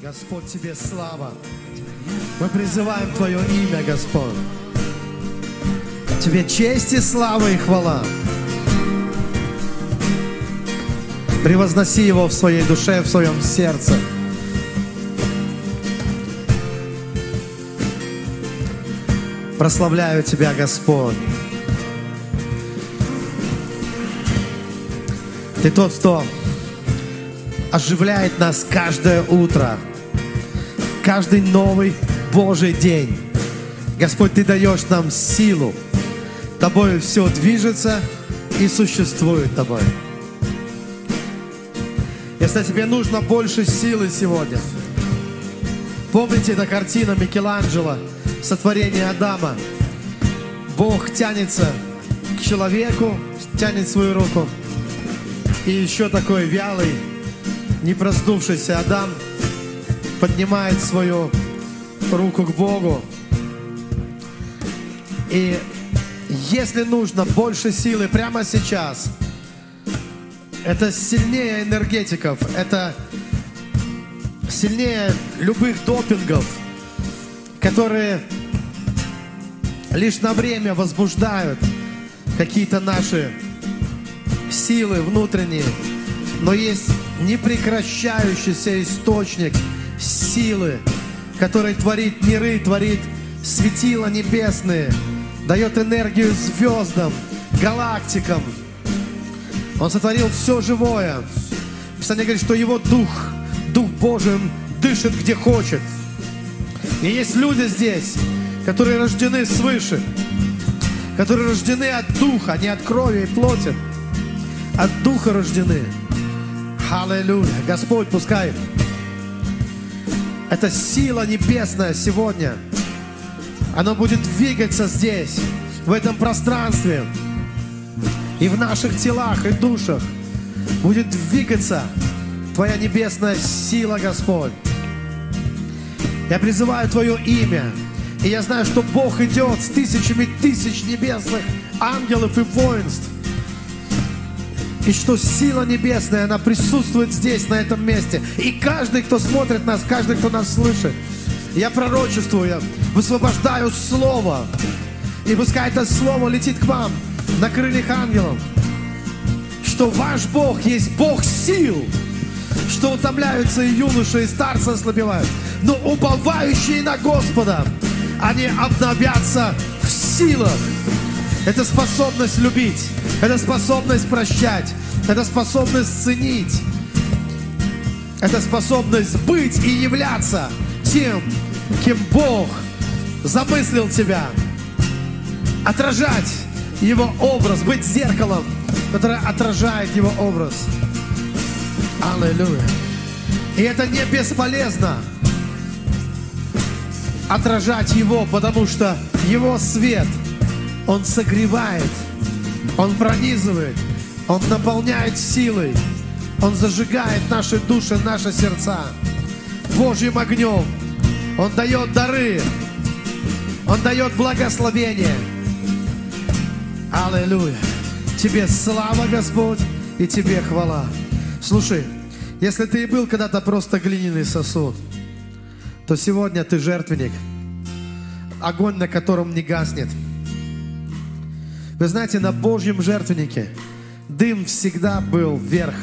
Господь, Тебе слава. Мы призываем Твое имя, Господь. Тебе честь и слава и хвала. Превозноси Его в своей душе, в своем сердце. Прославляю Тебя, Господь. Ты тот, кто оживляет нас каждое утро, каждый новый Божий день. Господь, Ты даешь нам силу. Тобой все движется и существует Тобой. Если тебе нужно больше силы сегодня, помните, эта картина Микеланджело, сотворение Адама. Бог тянется к человеку, тянет свою руку. И еще такой вялый, не проснувшийся Адам поднимает свою руку к Богу. И если нужно больше силы прямо сейчас, это сильнее энергетиков, это сильнее любых допингов, которые лишь на время возбуждают какие-то наши силы внутренние, но есть непрекращающийся источник силы, который творит миры, творит светила небесные, дает энергию звездам, галактикам. Он сотворил все живое. Писание говорит, что его дух, дух Божий, дышит где хочет. И есть люди здесь, которые рождены свыше, которые рождены от духа, не от крови и плоти, от духа рождены. Аллилуйя. Господь, пускай. Эта сила небесная сегодня, она будет двигаться здесь, в этом пространстве, и в наших телах и душах будет двигаться Твоя небесная сила, Господь. Я призываю Твое имя, и я знаю, что Бог идет с тысячами тысяч небесных ангелов и воинств, и что сила небесная, она присутствует здесь, на этом месте. И каждый, кто смотрит нас, каждый, кто нас слышит, я пророчествую, я высвобождаю Слово. И пускай это Слово летит к вам на крыльях ангелов. Что ваш Бог есть Бог сил. Что утомляются и юноши, и старцы ослабевают. Но уповающие на Господа, они обновятся в силах. Это способность любить. Это способность прощать. Это способность ценить. Это способность быть и являться тем, кем Бог замыслил тебя. Отражать Его образ, быть зеркалом, которое отражает Его образ. Аллилуйя. И это не бесполезно отражать Его, потому что Его свет, Он согревает, Он пронизывает, Он наполняет силой, Он зажигает наши души, наши сердца Божьим огнем. Он дает дары, Он дает благословение. Аллилуйя. Тебе слава, Господь, и Тебе хвала. Слушай, если ты и был когда-то просто глиняный сосуд, то сегодня ты жертвенник, огонь на котором не гаснет. Вы знаете, на Божьем жертвеннике дым всегда был вверх.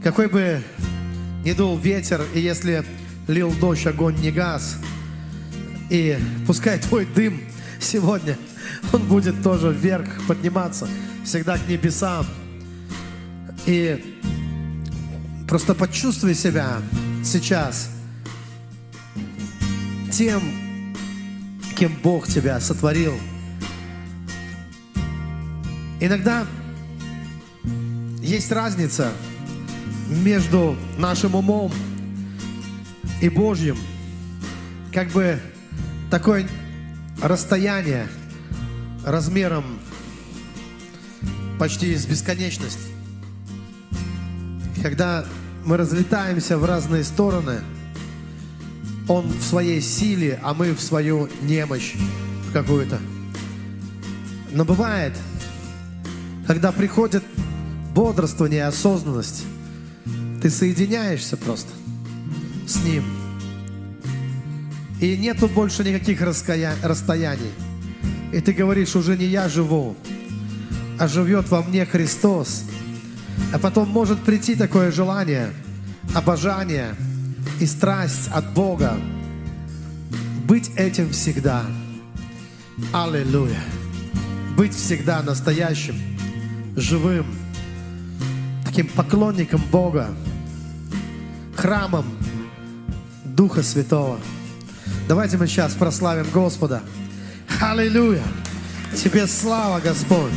Какой бы ни дул ветер, и если лил дождь, огонь не газ. И пускай твой дым сегодня, он будет тоже вверх подниматься, всегда к небесам. И просто почувствуй себя сейчас тем, кем Бог тебя сотворил. Иногда есть разница между нашим умом и Божьим. Как бы такое расстояние размером почти с бесконечность. Когда мы разлетаемся в разные стороны, Он в своей силе, а мы в свою немощь какую-то. Но бывает, когда приходит бодрствование, осознанность, ты соединяешься просто. с Ним. И нету больше никаких раская... расстояний. И ты говоришь, уже не я живу, а живет во мне Христос. А потом может прийти такое желание, обожание и страсть от Бога. Быть этим всегда. Аллилуйя. Быть всегда настоящим, живым, таким поклонником Бога, храмом Духа Святого. Давайте мы сейчас прославим Господа. Аллилуйя! Тебе слава, Господь!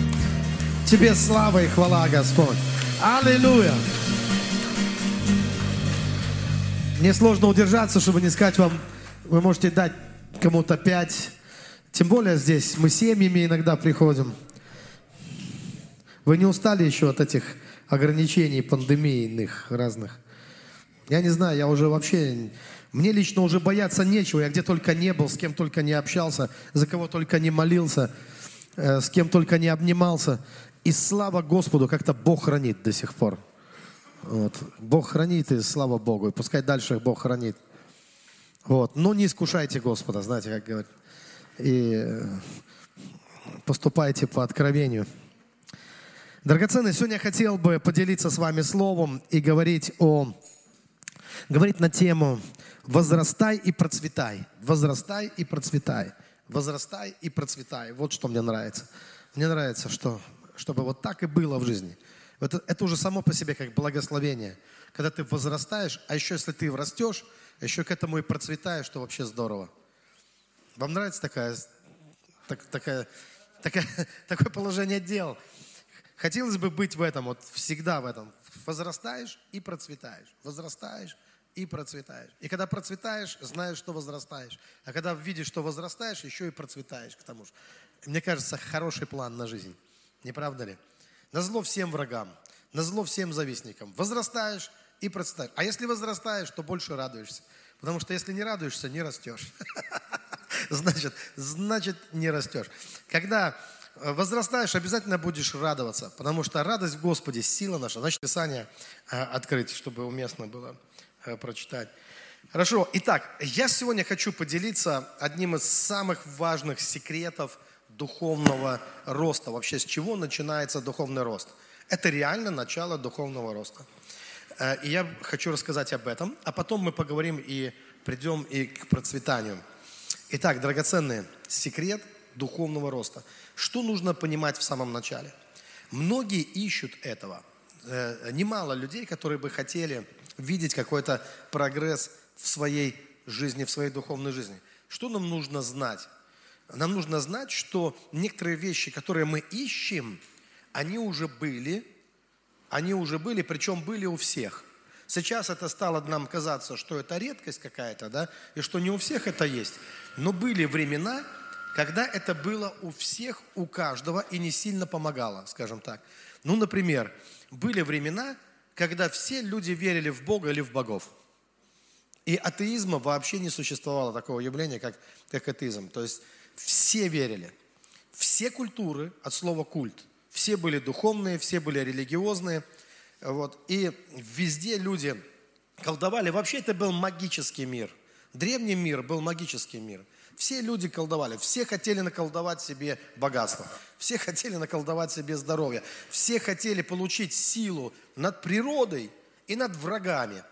Тебе слава и хвала, Господь! Аллилуйя! Мне сложно удержаться, чтобы не сказать вам, вы можете дать кому-то пять. Тем более здесь мы семьями иногда приходим. Вы не устали еще от этих ограничений пандемийных разных? Я не знаю, я уже вообще... Мне лично уже бояться нечего. Я где только не был, с кем только не общался, за кого только не молился, э, с кем только не обнимался. И слава Господу, как-то Бог хранит до сих пор. Вот. Бог хранит, и слава Богу. И пускай дальше Бог хранит. Вот. Но не искушайте Господа, знаете, как говорят. И э, поступайте по откровению. Драгоценные, сегодня я хотел бы поделиться с вами словом и говорить о говорить на тему «Возрастай и процветай». Возрастай и процветай. Возрастай и процветай. Вот что мне нравится. Мне нравится, что, чтобы вот так и было в жизни. Это, это уже само по себе как благословение. Когда ты возрастаешь, а еще если ты растешь, еще к этому и процветаешь, что вообще здорово. Вам нравится такая, так, такая, такая, такое положение дел? Хотелось бы быть в этом, вот всегда в этом. Возрастаешь и процветаешь. Возрастаешь и процветаешь. И когда процветаешь, знаешь, что возрастаешь. А когда видишь, что возрастаешь, еще и процветаешь к тому же. Мне кажется, хороший план на жизнь. Не правда ли? На зло всем врагам, на зло всем завистникам. Возрастаешь и процветаешь. А если возрастаешь, то больше радуешься. Потому что если не радуешься, не растешь. Значит, значит, не растешь. Когда возрастаешь, обязательно будешь радоваться, потому что радость в Господе, сила наша. Значит, Писание э, открыть, чтобы уместно было Э, прочитать. Хорошо, итак, я сегодня хочу поделиться одним из самых важных секретов духовного роста. Вообще, с чего начинается духовный рост? Это реально начало духовного роста. Э, и я хочу рассказать об этом, а потом мы поговорим и придем и к процветанию. Итак, драгоценные, секрет духовного роста. Что нужно понимать в самом начале? Многие ищут этого. Э, немало людей, которые бы хотели видеть какой-то прогресс в своей жизни, в своей духовной жизни. Что нам нужно знать? Нам нужно знать, что некоторые вещи, которые мы ищем, они уже были, они уже были, причем были у всех. Сейчас это стало нам казаться, что это редкость какая-то, да, и что не у всех это есть. Но были времена, когда это было у всех, у каждого, и не сильно помогало, скажем так. Ну, например, были времена, когда все люди верили в Бога или в богов. И атеизма вообще не существовало такого явления, как, как атеизм. То есть все верили. Все культуры, от слова культ, все были духовные, все были религиозные. Вот. И везде люди колдовали. Вообще это был магический мир. Древний мир был магический мир – все люди колдовали, все хотели наколдовать себе богатство, все хотели наколдовать себе здоровье, все хотели получить силу над природой и над врагами,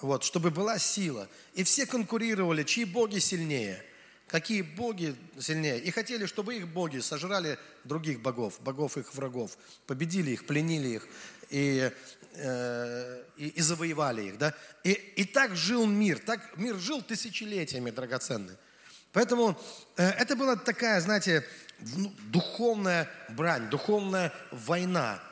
вот, чтобы была сила. И все конкурировали, чьи боги сильнее, какие боги сильнее. И хотели, чтобы их боги сожрали других богов, богов их врагов, победили их, пленили их и, э, и, и завоевали их. Да? И, и так жил мир, так мир жил тысячелетиями драгоценный. Поэтому э, это была такая, знаете, духовная брань, духовная война,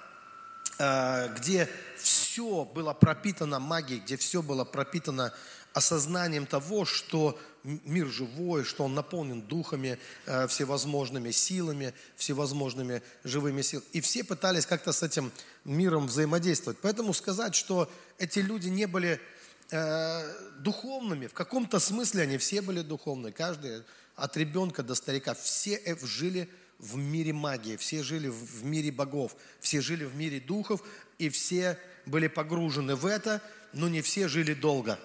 э, где все было пропитано магией, где все было пропитано осознанием того, что мир живой, что он наполнен духами э, всевозможными силами, всевозможными живыми силами. И все пытались как-то с этим миром взаимодействовать. Поэтому сказать, что эти люди не были э, духовными. В каком-то смысле они все были духовные. Каждый от ребенка до старика. Все жили в мире магии, все жили в мире богов, все жили в мире духов, и все были погружены в это, но не все жили долго.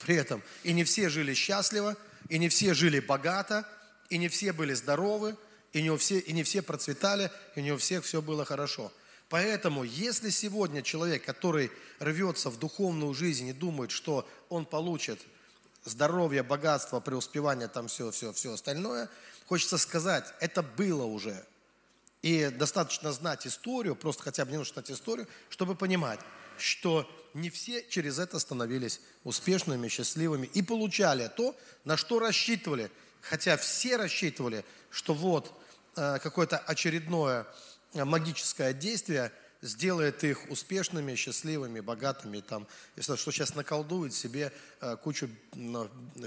при этом. И не все жили счастливо, и не все жили богато, и не все были здоровы, и не, все, и не все процветали, и не у всех все было хорошо. Поэтому, если сегодня человек, который рвется в духовную жизнь и думает, что он получит здоровье, богатство, преуспевание, там все, все, все остальное, хочется сказать, это было уже. И достаточно знать историю, просто хотя бы немножко знать историю, чтобы понимать, что не все через это становились успешными, счастливыми и получали то, на что рассчитывали. Хотя все рассчитывали, что вот э, какое-то очередное магическое действие сделает их успешными, счастливыми, богатыми, там, если что сейчас наколдует себе э, кучу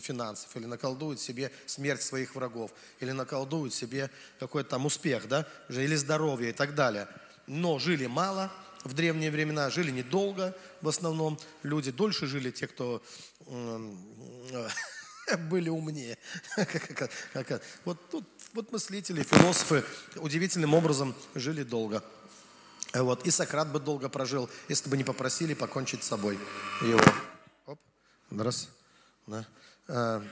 финансов, или наколдует себе смерть своих врагов, или наколдует себе какой-то там успех, да, или здоровье и так далее. Но жили мало, в древние времена жили недолго, в основном люди дольше жили те, кто были умнее. Вот тут вот мыслители, философы удивительным образом жили долго. Вот. И Сократ бы долго прожил, если бы не попросили покончить с собой его. Оп. Раз. Да. А,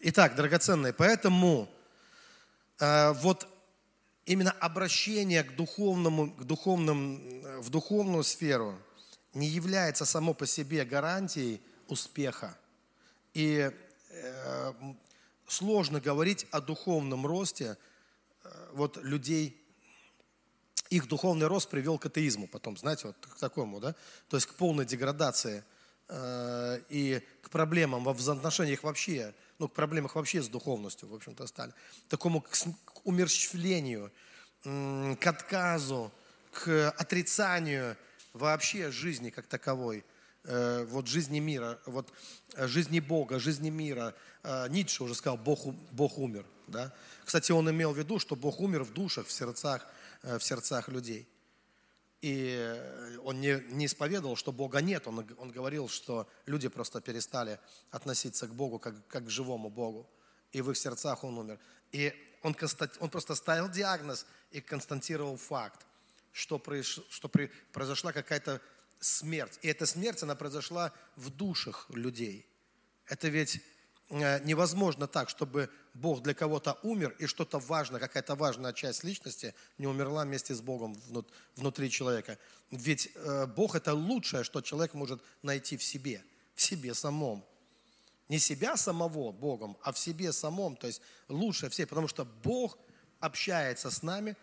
итак, драгоценные, поэтому а, вот именно обращение к духовному, к духовным, в духовную сферу не является само по себе гарантией успеха. И сложно говорить о духовном росте э, вот людей, их духовный рост привел к атеизму потом, знаете, вот к такому, да, то есть к полной деградации э, и к проблемам во взаимоотношениях вообще, ну, к проблемам вообще с духовностью, в общем-то, стали, такому к, к умерщвлению, э, к отказу, к отрицанию вообще жизни как таковой, э, вот жизни мира, вот э, жизни Бога, жизни мира. Э, Ницше уже сказал, Бог, Бог умер. Да? Кстати, он имел в виду, что Бог умер в душах, в сердцах Э, в сердцах людей. И он не, не исповедовал, что Бога нет. Он, он говорил, что люди просто перестали относиться к Богу как, как к живому Богу. И в их сердцах он умер. И он, он просто ставил диагноз и констатировал факт, что, произ, что при, произошла какая-то смерть. И эта смерть, она произошла в душах людей. Это ведь Э, невозможно так, чтобы Бог для кого-то умер, и что-то важное, какая-то важная часть личности не умерла вместе с Богом внутри человека. Ведь э, Бог – это лучшее, что человек может найти в себе, в себе самом. Не себя самого Богом, а в себе самом, то есть лучшее все, потому что Бог общается с нами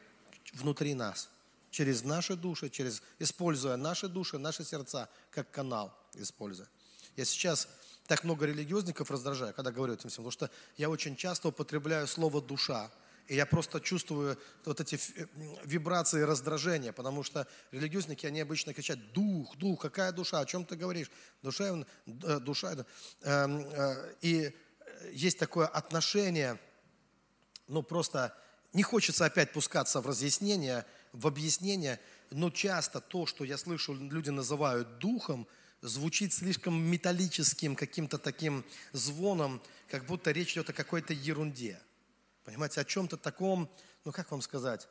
внутри нас, через наши души, через, используя наши души, наши сердца, как канал используя. Я сейчас так много религиозников раздражаю, когда говорю этим всем, потому что я очень часто употребляю слово «душа», и я просто чувствую вот эти вибрации раздражения, потому что религиозники, они обычно кричат «дух, дух, какая душа, о чем ты говоришь?» Душа, э, душа. Эм, э, и есть такое отношение, ну просто не хочется опять пускаться в разъяснение, в объяснение, но часто то, что я слышу, люди называют духом – звучит слишком металлическим, каким-то таким звоном, как будто речь идет о какой-то ерунде. Понимаете, о чем-то таком, ну как вам сказать,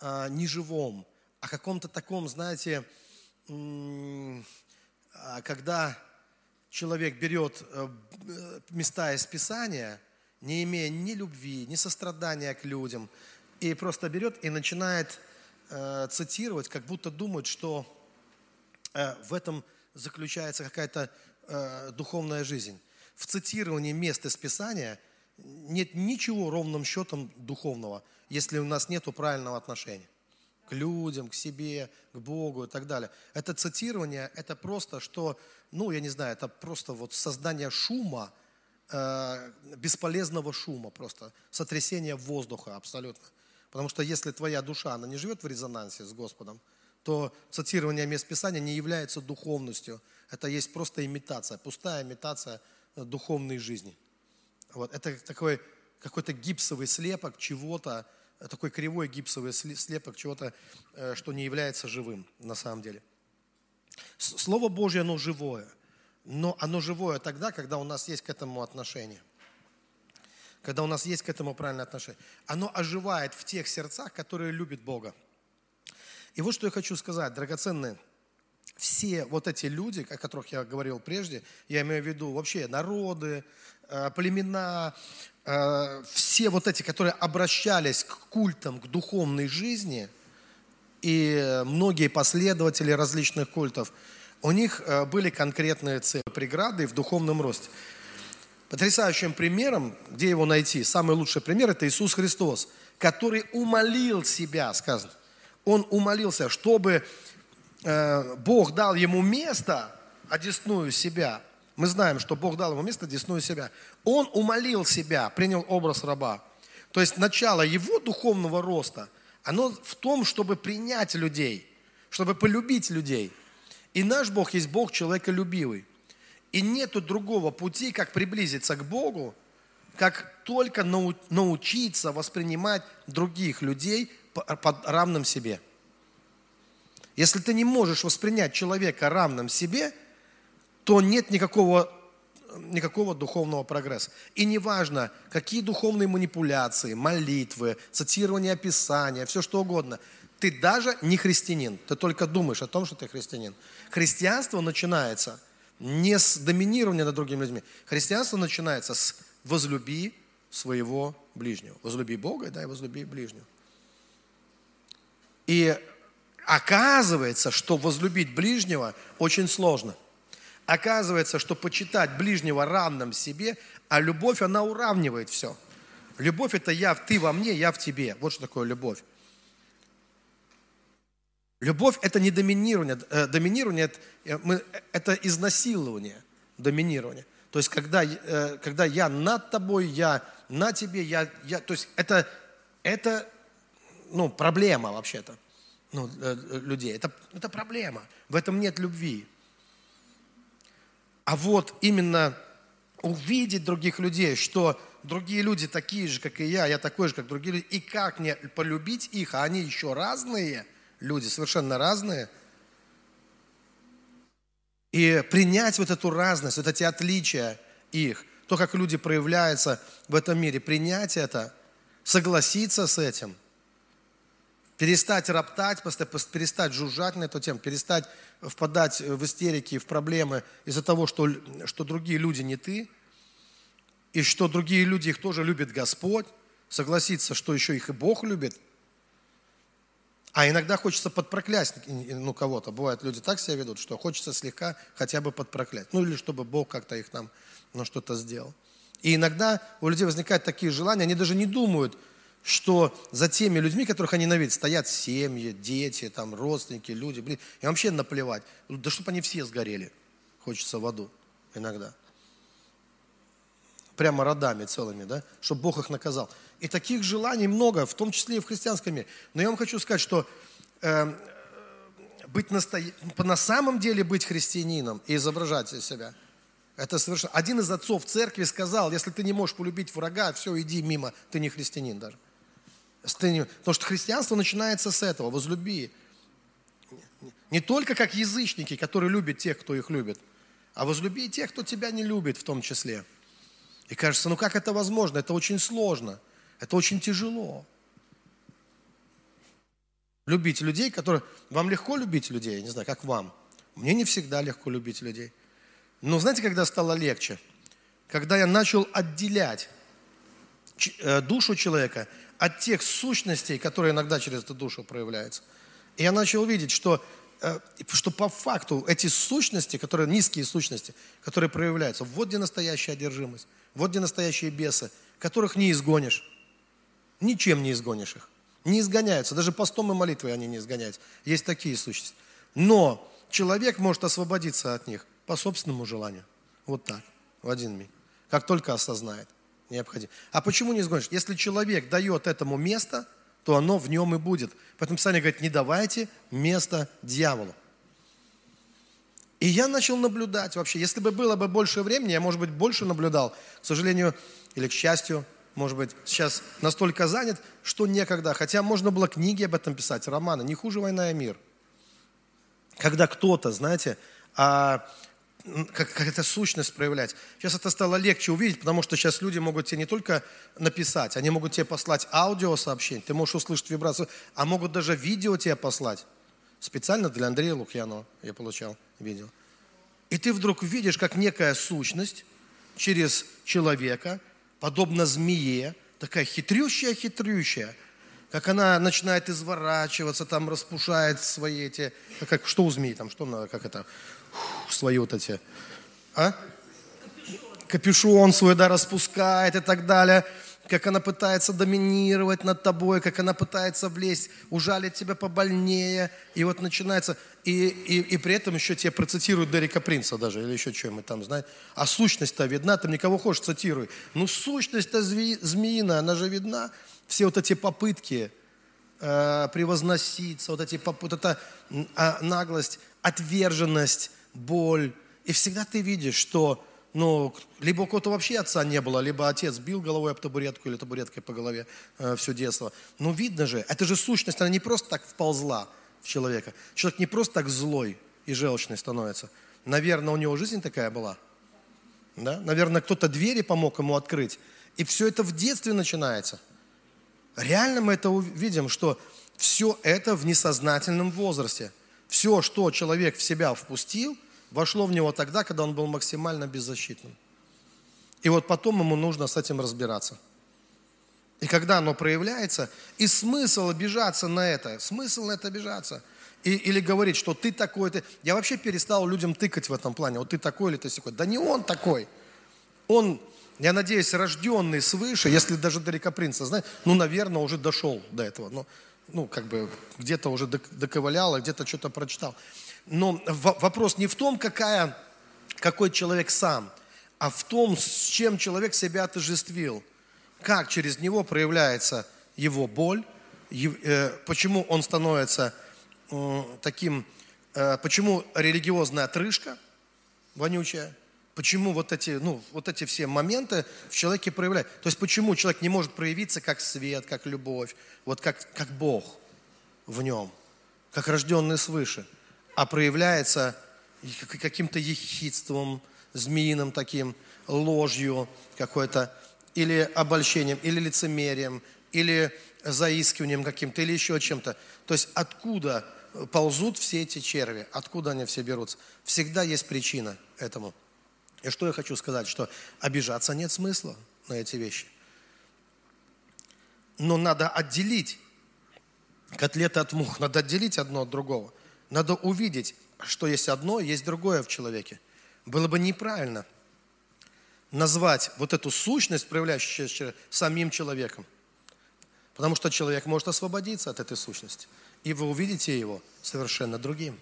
а, неживом, о каком-то таком, знаете, а, когда человек берет э, места из Писания, не имея ни любви, ни сострадания к людям, и просто берет и начинает э, цитировать, как будто думает, что э, в этом заключается какая-то э, духовная жизнь. В цитировании мест из Писания нет ничего ровным счетом духовного, если у нас нет правильного отношения к людям, к себе, к Богу и так далее. Это цитирование, это просто что, ну, я не знаю, это просто вот создание шума, э, бесполезного шума просто, сотрясение воздуха абсолютно. Потому что если твоя душа, она не живет в резонансе с Господом, то цитирование мест Писания не является духовностью. Это есть просто имитация, пустая имитация э, духовной жизни. Вот. Это такой какой-то гипсовый слепок чего-то, э, такой кривой гипсовый слепок чего-то, э, что не является живым на самом деле. Слово Божье, оно живое. Но оно живое тогда, когда у нас есть к этому отношение. Когда у нас есть к этому правильное отношение. Оно оживает в тех сердцах, которые любят Бога. И вот что я хочу сказать, драгоценные. все вот эти люди, о которых я говорил прежде, я имею в виду вообще народы, э, племена, э, все вот эти, которые обращались к культам, к духовной жизни, и многие последователи различных культов, у них э, были конкретные цели, преграды в духовном росте. Потрясающим примером, где его найти, самый лучший пример, это Иисус Христос, который умолил себя, сказано. Он умолился, чтобы Э, Бог дал ему место, одесную себя. Мы знаем, что Бог дал ему место, одесную себя. Он умолил себя, принял образ раба. То есть начало его духовного роста, оно в том, чтобы принять людей, чтобы полюбить людей. И наш Бог есть Бог человеколюбивый. И нету другого пути, как приблизиться к Богу, как только научиться воспринимать других людей под равным себе – если ты не можешь воспринять человека равным себе, то нет никакого, никакого духовного прогресса. И неважно, какие духовные манипуляции, молитвы, цитирование Писания, все что угодно, ты даже не христианин, ты только думаешь о том, что ты христианин. Христианство начинается не с доминирования над другими людьми. Христианство начинается с возлюби своего ближнего. Возлюби Бога, да, и возлюби ближнего. И Оказывается, что возлюбить ближнего очень сложно. Оказывается, что почитать ближнего равным себе, а любовь, она уравнивает все. Любовь – это я, ты во мне, я в тебе. Вот что такое любовь. Любовь – это не доминирование. Э, доминирование это, э, это изнасилование, доминирование. То есть, когда, э, когда я над тобой, я на тебе, я, я то есть, это, это ну, проблема вообще-то ну, э, э, людей. Это, это проблема. В этом нет любви. А вот именно увидеть других людей, что другие люди такие же, как и я, я такой же, как другие люди, и как мне полюбить их, а они еще разные люди, совершенно разные, и принять вот эту разность, вот эти отличия их, то, как люди проявляются в этом мире, принять это, согласиться с этим – перестать роптать, перестать жужжать на эту тему, перестать впадать в истерики, в проблемы из-за того, что, что другие люди не ты, и что другие люди их тоже любит Господь, согласиться, что еще их и Бог любит. А иногда хочется подпроклясть ну, кого-то. Бывают люди так себя ведут, что хочется слегка хотя бы подпроклять. Ну или чтобы Бог как-то их там ну, что-то сделал. И иногда у людей возникают такие желания, они даже не думают, что за теми людьми, которых они ненавидят, стоят семьи, дети, там, родственники, люди. Блин, и вообще наплевать. Да чтобы они все сгорели. Хочется в аду иногда. Прямо родами целыми, да? Чтобы Бог их наказал. И таких желаний много, в том числе и в христианском мире. Но я вам хочу сказать, что э, быть насто... на самом деле быть христианином и изображать себя – это совершенно... Один из отцов церкви сказал, если ты не можешь полюбить врага, все, иди мимо, ты не христианин даже. Потому что христианство начинается с этого, возлюби. Не только как язычники, которые любят тех, кто их любит, а возлюби тех, кто тебя не любит в том числе. И кажется, ну как это возможно? Это очень сложно, это очень тяжело. Любить людей, которые... Вам легко любить людей, я не знаю, как вам. Мне не всегда легко любить людей. Но знаете, когда стало легче? Когда я начал отделять э, душу человека от тех сущностей, которые иногда через эту душу проявляются. И я начал видеть, что, э, что по факту эти сущности, которые низкие сущности, которые проявляются, вот где настоящая одержимость, вот где настоящие бесы, которых не изгонишь. Ничем не изгонишь их. Не изгоняются. Даже постом и молитвой они не изгоняются. Есть такие сущности. Но человек может освободиться от них по собственному желанию. Вот так, в один миг. Как только осознает необходимо. А почему не изгонишь? Если человек дает этому место, то оно в нем и будет. Поэтому Писание говорит, не давайте место дьяволу. И я начал наблюдать вообще. Если бы было бы больше времени, я, может быть, больше наблюдал. К сожалению, или к счастью, может быть, сейчас настолько занят, что некогда. Хотя можно было книги об этом писать, романы. Не хуже «Война и мир». Когда кто-то, знаете, а, как, как эта сущность проявлять. Сейчас это стало легче увидеть, потому что сейчас люди могут тебе не только написать, они могут тебе послать аудиосообщение, ты можешь услышать вибрацию, а могут даже видео тебе послать. Специально для Андрея Лукьянова я получал видео. И ты вдруг видишь, как некая сущность через человека, подобно змее, такая хитрющая-хитрющая, как она начинает изворачиваться, там распушает свои эти, как, что у змеи там, что, как это, свои вот эти, а? Капюшон свой, да, распускает и так далее как она пытается доминировать над тобой, как она пытается влезть, ужалить тебя побольнее. И вот начинается, и, и, и при этом еще тебе процитируют Дерека Принца даже, или еще что-нибудь там, знаешь. А сущность-то видна, там никого хочешь цитируй. Ну сущность-то змеиная, она же видна. Все вот эти попытки э, превозноситься, вот эти вот эта э, наглость, отверженность, боль. И всегда ты видишь, что ну, либо у кого-то вообще отца не было, либо отец бил головой об табуретку или табуреткой по голове э, все детство. Но видно же, это же сущность, она не просто так вползла в человека. Человек не просто так злой и желчный становится. Наверное, у него жизнь такая была. Да? Наверное, кто-то двери помог ему открыть. И все это в детстве начинается. Реально мы это увидим, что все это в несознательном возрасте. Все, что человек в себя впустил – вошло в него тогда, когда он был максимально беззащитным. И вот потом ему нужно с этим разбираться. И когда оно проявляется, и смысл обижаться на это, смысл на это обижаться. И, или говорить, что ты такой, ты... Я вообще перестал людям тыкать в этом плане. Вот ты такой или ты такой. Да не он такой. Он, я надеюсь, рожденный свыше, если даже Дарика Принца, знаете, ну, наверное, уже дошел до этого. Ну, ну как бы где-то уже доковылял, а где-то что-то прочитал. Но вопрос не в том, какая, какой человек сам, а в том, с чем человек себя отождествил. Как через него проявляется его боль, э, почему он становится таким, э, почему религиозная отрыжка вонючая, почему вот эти, ну, вот эти все моменты в человеке проявляют. То есть почему человек не может проявиться как свет, как любовь, вот как, как Бог в нем, как рожденный свыше – а проявляется каким-то ехидством, змеиным таким, ложью какой-то, или обольщением, или лицемерием, или заискиванием каким-то, или еще чем-то. То есть откуда ползут все эти черви, откуда они все берутся. Всегда есть причина этому. И что я хочу сказать, что обижаться нет смысла на эти вещи. Но надо отделить котлеты от мух, надо отделить одно от другого. Надо увидеть, что есть одно, есть другое в человеке. Было бы неправильно назвать вот эту сущность, проявляющуюся самим человеком. Потому что человек может освободиться от этой сущности. И вы увидите его совершенно другим,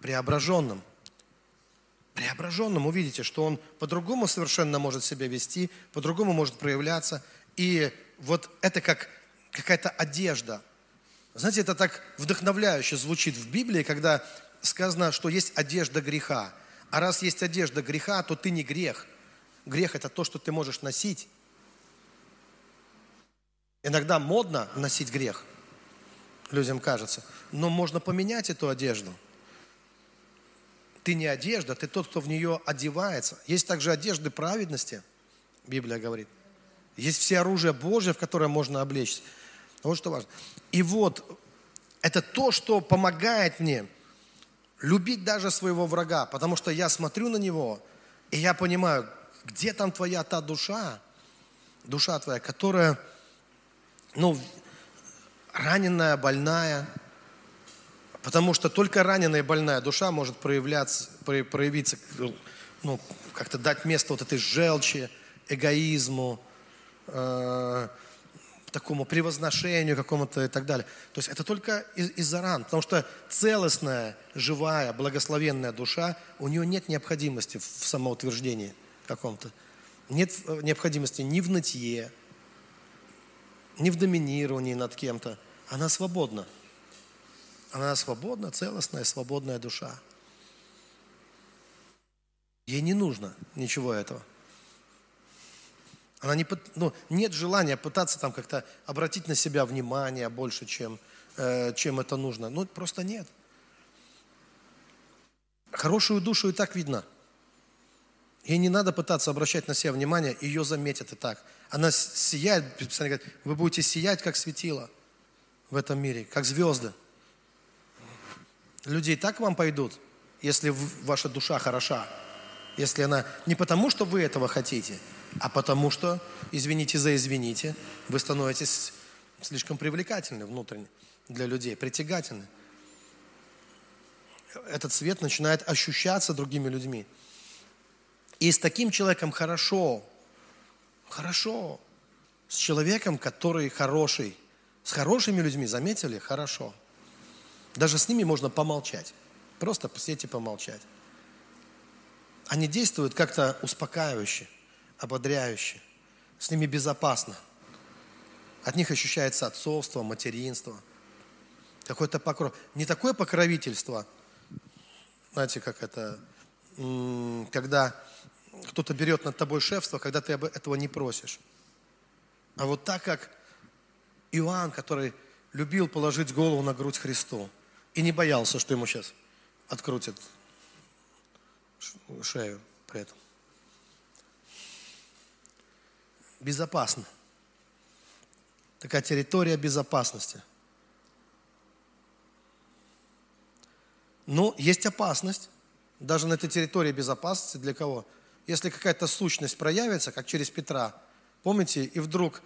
преображенным. Преображенным увидите, что он по-другому совершенно может себя вести, по-другому может проявляться. И вот это как какая-то одежда, знаете, это так вдохновляюще звучит в Библии, когда сказано, что есть одежда греха. А раз есть одежда греха, то ты не грех. Грех – это то, что ты можешь носить. Иногда модно носить грех, людям кажется. Но можно поменять эту одежду. Ты не одежда, ты тот, кто в нее одевается. Есть также одежды праведности, Библия говорит. Есть все оружие Божье, в которое можно облечься. Вот что важно. И вот это то, что помогает мне любить даже своего врага, потому что я смотрю на него, и я понимаю, где там твоя та душа, душа твоя, которая, ну, раненая, больная, потому что только раненая и больная душа может проявляться, проявиться, ну, как-то дать место вот этой желчи, эгоизму, э, такому превозношению какому-то и так далее. То есть это только из- из-за ран, потому что целостная, живая, благословенная душа, у нее нет необходимости в самоутверждении каком-то. Нет э, необходимости ни в нытье, ни в доминировании над кем-то. Она свободна. Она свободна, целостная, свободная душа. Ей не нужно ничего этого. Она не, ну, нет желания пытаться там как-то обратить на себя внимание больше, чем, э, чем это нужно. Ну, просто нет. Хорошую душу и так видно. Ей не надо пытаться обращать на себя внимание, ее заметят и так. Она сияет, Писание говорит, вы будете сиять, как светило в этом мире, как звезды. Люди и так к вам пойдут, если ваша душа хороша. Если она не потому, что вы этого хотите, а потому что, извините за извините, вы становитесь слишком привлекательны внутренне для людей, притягательны. Этот свет начинает ощущаться другими людьми. И с таким человеком хорошо, хорошо. С человеком, который хороший. С хорошими людьми, заметили? Хорошо. Даже с ними можно помолчать. Просто посидеть и помолчать. Они действуют как-то успокаивающе, ободряюще. С ними безопасно. От них ощущается отцовство, материнство. Какой-то покров. Не такое покровительство, знаете, как это, когда кто-то берет над тобой шефство, когда ты этого не просишь. А вот так как Иоанн, который любил положить голову на грудь Христу и не боялся, что ему сейчас открутят шею при этом. Безопасно. Такая территория безопасности. Но есть опасность, даже на этой территории безопасности для кого? Если какая-то сущность проявится, как через Петра, помните, и вдруг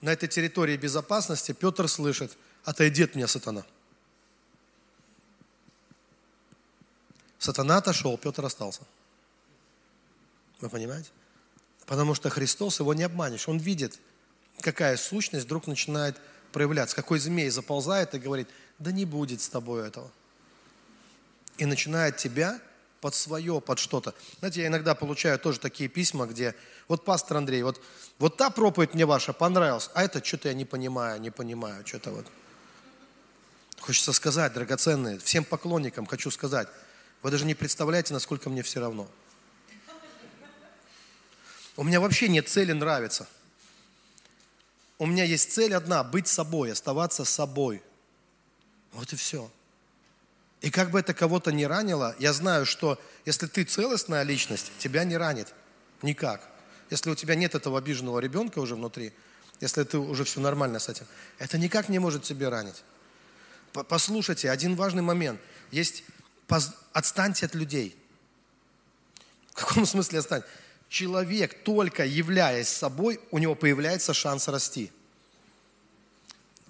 на этой территории безопасности Петр слышит, отойди от меня, сатана. Сатана отошел, Петр остался. Вы понимаете? Потому что Христос его не обманешь. Он видит, какая сущность вдруг начинает проявляться, какой змей заползает и говорит, да не будет с тобой этого. И начинает тебя под свое, под что-то. Знаете, я иногда получаю тоже такие письма, где, вот, пастор Андрей, вот, вот та проповедь мне ваша понравилась, а это что-то я не понимаю, не понимаю, что-то вот. Хочется сказать, драгоценные, всем поклонникам хочу сказать, вы даже не представляете, насколько мне все равно. У меня вообще нет цели нравиться. У меня есть цель одна – быть собой, оставаться собой. Вот и все. И как бы это кого-то не ранило, я знаю, что если ты целостная личность, тебя не ранит. Никак. Если у тебя нет этого обиженного ребенка уже внутри, если ты уже все нормально с этим, это никак не может тебя ранить. Послушайте, один важный момент. Есть, отстаньте от людей. В каком смысле отстань? Человек, только являясь собой, у него появляется шанс расти.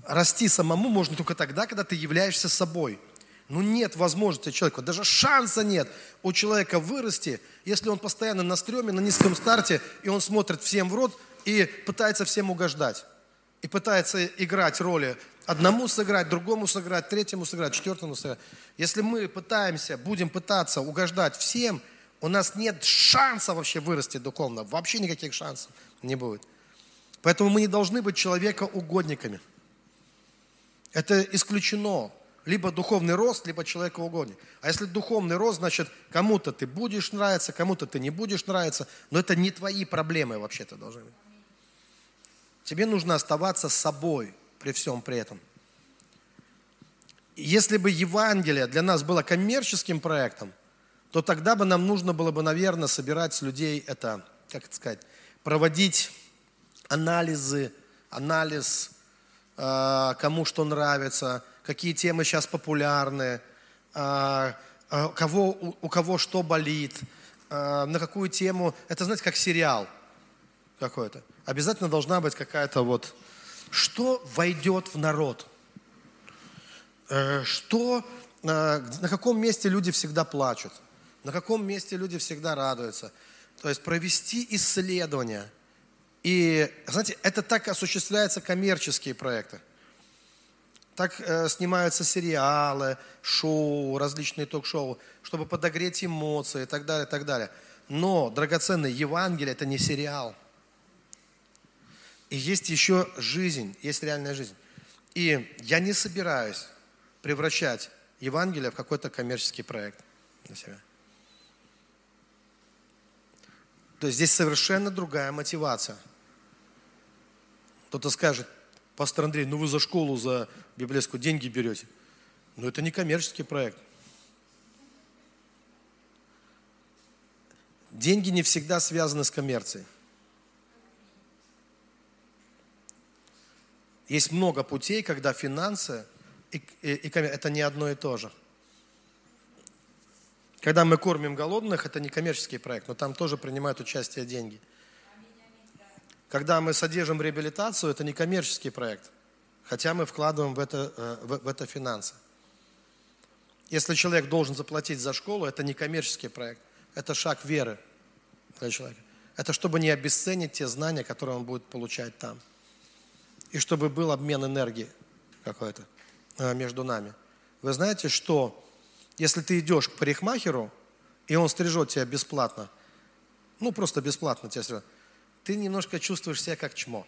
Расти самому можно только тогда, когда ты являешься собой – ну нет возможности человеку, даже шанса нет у человека вырасти, если он постоянно на стреме, на низком старте, и он смотрит всем в рот и пытается всем угождать. И пытается играть роли одному сыграть, другому сыграть, третьему сыграть, четвертому сыграть. Если мы пытаемся, будем пытаться угождать всем, у нас нет шанса вообще вырасти духовно. Вообще никаких шансов не будет. Поэтому мы не должны быть человека угодниками. Это исключено либо духовный рост, либо человекоугодие. А если духовный рост, значит, кому-то ты будешь нравиться, кому-то ты не будешь нравиться, но это не твои проблемы вообще-то должны быть. Тебе нужно оставаться собой при всем при этом. Если бы Евангелие для нас было коммерческим проектом, то тогда бы нам нужно было бы, наверное, собирать с людей это, как это сказать, проводить анализы, анализ, э, кому что нравится, какие темы сейчас популярны, а, а, кого, у кого что болит, на какую тему. Это, знаете, как сериал какой-то. Обязательно должна быть какая-то вот... Что войдет в народ? Э, что, на каком месте люди всегда плачут? На каком месте люди всегда радуются? То есть провести исследования. И, знаете, это так осуществляются коммерческие проекты. Так э, снимаются сериалы, шоу, различные ток-шоу, чтобы подогреть эмоции и так далее, и так далее. Но, драгоценный Евангелие – это не сериал. И есть еще жизнь, есть реальная жизнь. И я не собираюсь превращать Евангелие в какой-то коммерческий проект для себя. То есть здесь совершенно другая мотивация. Кто-то скажет, пастор Андрей, ну вы за школу, за библейскую деньги берете. Но это не коммерческий проект. Деньги не всегда связаны с коммерцией. Есть много путей, когда финансы и, и, и это не одно и то же. Когда мы кормим голодных, это не коммерческий проект, но там тоже принимают участие деньги. Когда мы содержим реабилитацию, это не коммерческий проект, хотя мы вкладываем в это, э, в, в это финансы. Если человек должен заплатить за школу, это не коммерческий проект, это шаг веры для человека. Это чтобы не обесценить те знания, которые он будет получать там. И чтобы был обмен энергии какой-то э, между нами. Вы знаете, что если ты идешь к парикмахеру, и он стрижет тебя бесплатно, ну просто бесплатно тебя стрижет, ты немножко чувствуешь себя как чмо.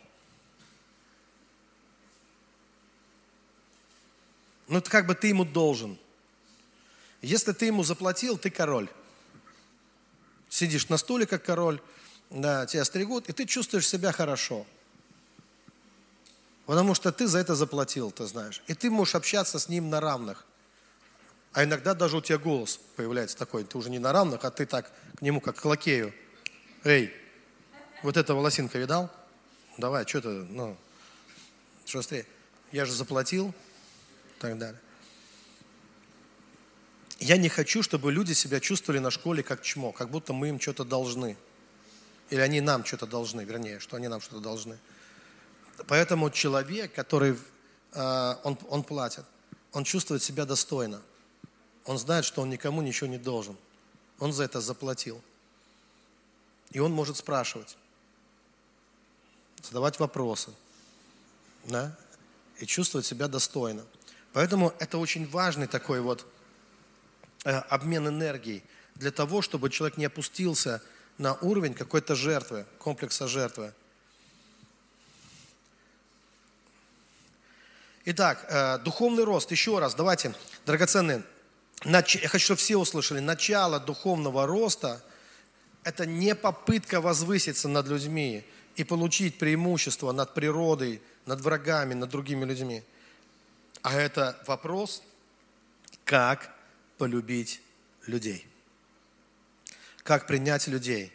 Ну, это как бы ты ему должен. Если ты ему заплатил, ты король. Сидишь на стуле, как король, да, тебя стригут, и ты чувствуешь себя хорошо. Потому что ты за это заплатил, ты знаешь. И ты можешь общаться с ним на равных. А иногда даже у тебя голос появляется такой, ты уже не на равных, а ты так к нему, как к лакею. Эй, вот эта волосинка видал? Давай, что ты, ну, что быстрее. Я же заплатил, и так далее. Я не хочу, чтобы люди себя чувствовали на школе как чмо, как будто мы им что-то должны. Или они нам что-то должны, вернее, что они нам что-то должны. Поэтому человек, который, э, он, он платит, он чувствует себя достойно. Он знает, что он никому ничего не должен. Он за это заплатил. И он может спрашивать задавать вопросы, да, и чувствовать себя достойно. Поэтому это очень важный такой вот э, обмен энергией для того, чтобы человек не опустился на уровень какой-то жертвы, комплекса жертвы. Итак, э, духовный рост, еще раз, давайте, драгоценные, я хочу, чтобы все услышали, начало духовного роста – это не попытка возвыситься над людьми, и получить преимущество над природой, над врагами, над другими людьми. А это вопрос, как полюбить людей. Как принять людей.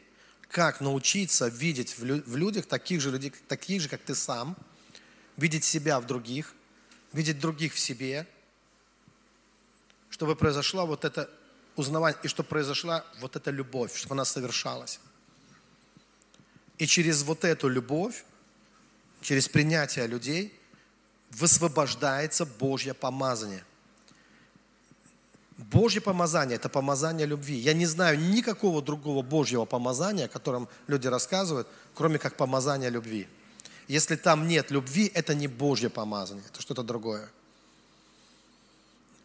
Как научиться видеть в людях таких же людей, таких же, как ты сам, видеть себя в других, видеть других в себе, чтобы произошла вот это узнавание, и чтобы произошла вот эта любовь, чтобы она совершалась. И через вот эту любовь, через принятие людей, высвобождается Божье помазание. Божье помазание – это помазание любви. Я не знаю никакого другого Божьего помазания, о котором люди рассказывают, кроме как помазания любви. Если там нет любви, это не Божье помазание, это что-то другое.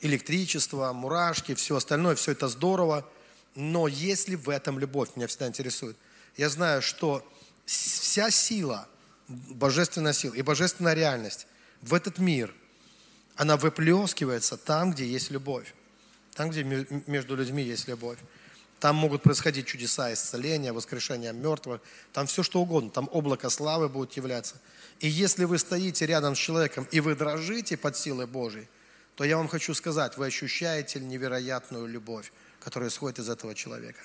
Электричество, мурашки, все остальное, все это здорово, но если в этом любовь, меня всегда интересует. Я знаю, что вся сила, божественная сила и божественная реальность в этот мир, она выплескивается там, где есть любовь. Там, где между людьми есть любовь. Там могут происходить чудеса исцеления, воскрешения мертвых. Там все что угодно. Там облако славы будет являться. И если вы стоите рядом с человеком и вы дрожите под силой Божьей, то я вам хочу сказать, вы ощущаете невероятную любовь, которая исходит из этого человека.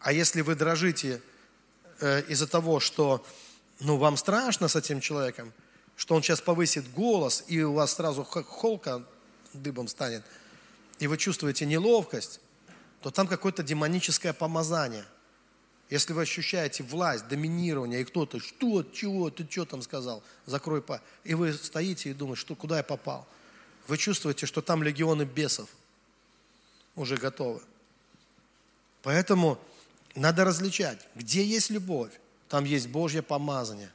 А если вы дрожите Э, из-за того, что ну, вам страшно с этим человеком, что он сейчас повысит голос, и у вас сразу холка дыбом станет, и вы чувствуете неловкость, то там какое-то демоническое помазание. Если вы ощущаете власть, доминирование, и кто-то, что, чего, ты что там сказал, закрой по... И вы стоите и думаете, что, куда я попал. Вы чувствуете, что там легионы бесов уже готовы. Поэтому надо различать, где есть любовь, там есть Божье помазание.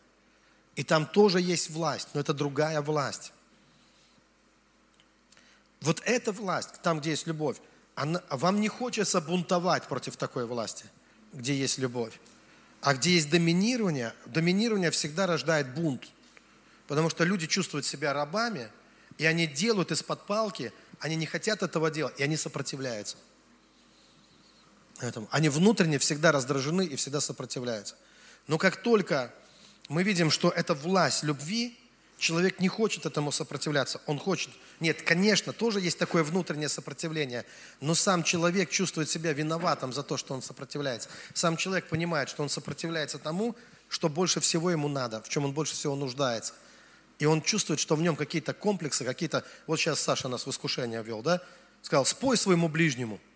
И там тоже есть власть, но это другая власть. Вот эта власть, там, где есть любовь, вам не хочется бунтовать против такой власти, где есть любовь. А где есть доминирование, доминирование всегда рождает бунт. Потому что люди чувствуют себя рабами, и они делают из-под палки, они не хотят этого делать, и они сопротивляются этому. Они внутренне всегда раздражены и всегда сопротивляются. Но как только мы видим, что это власть любви, человек не хочет этому сопротивляться. Он хочет. Нет, конечно, тоже есть такое внутреннее сопротивление, но сам человек чувствует себя виноватым за то, что он сопротивляется. Сам человек понимает, что он сопротивляется тому, что больше всего ему надо, в чем он больше всего нуждается. И он чувствует, что в нем какие-то комплексы, какие-то... Вот сейчас Саша нас в искушение ввел, да? Сказал, спой своему ближнему –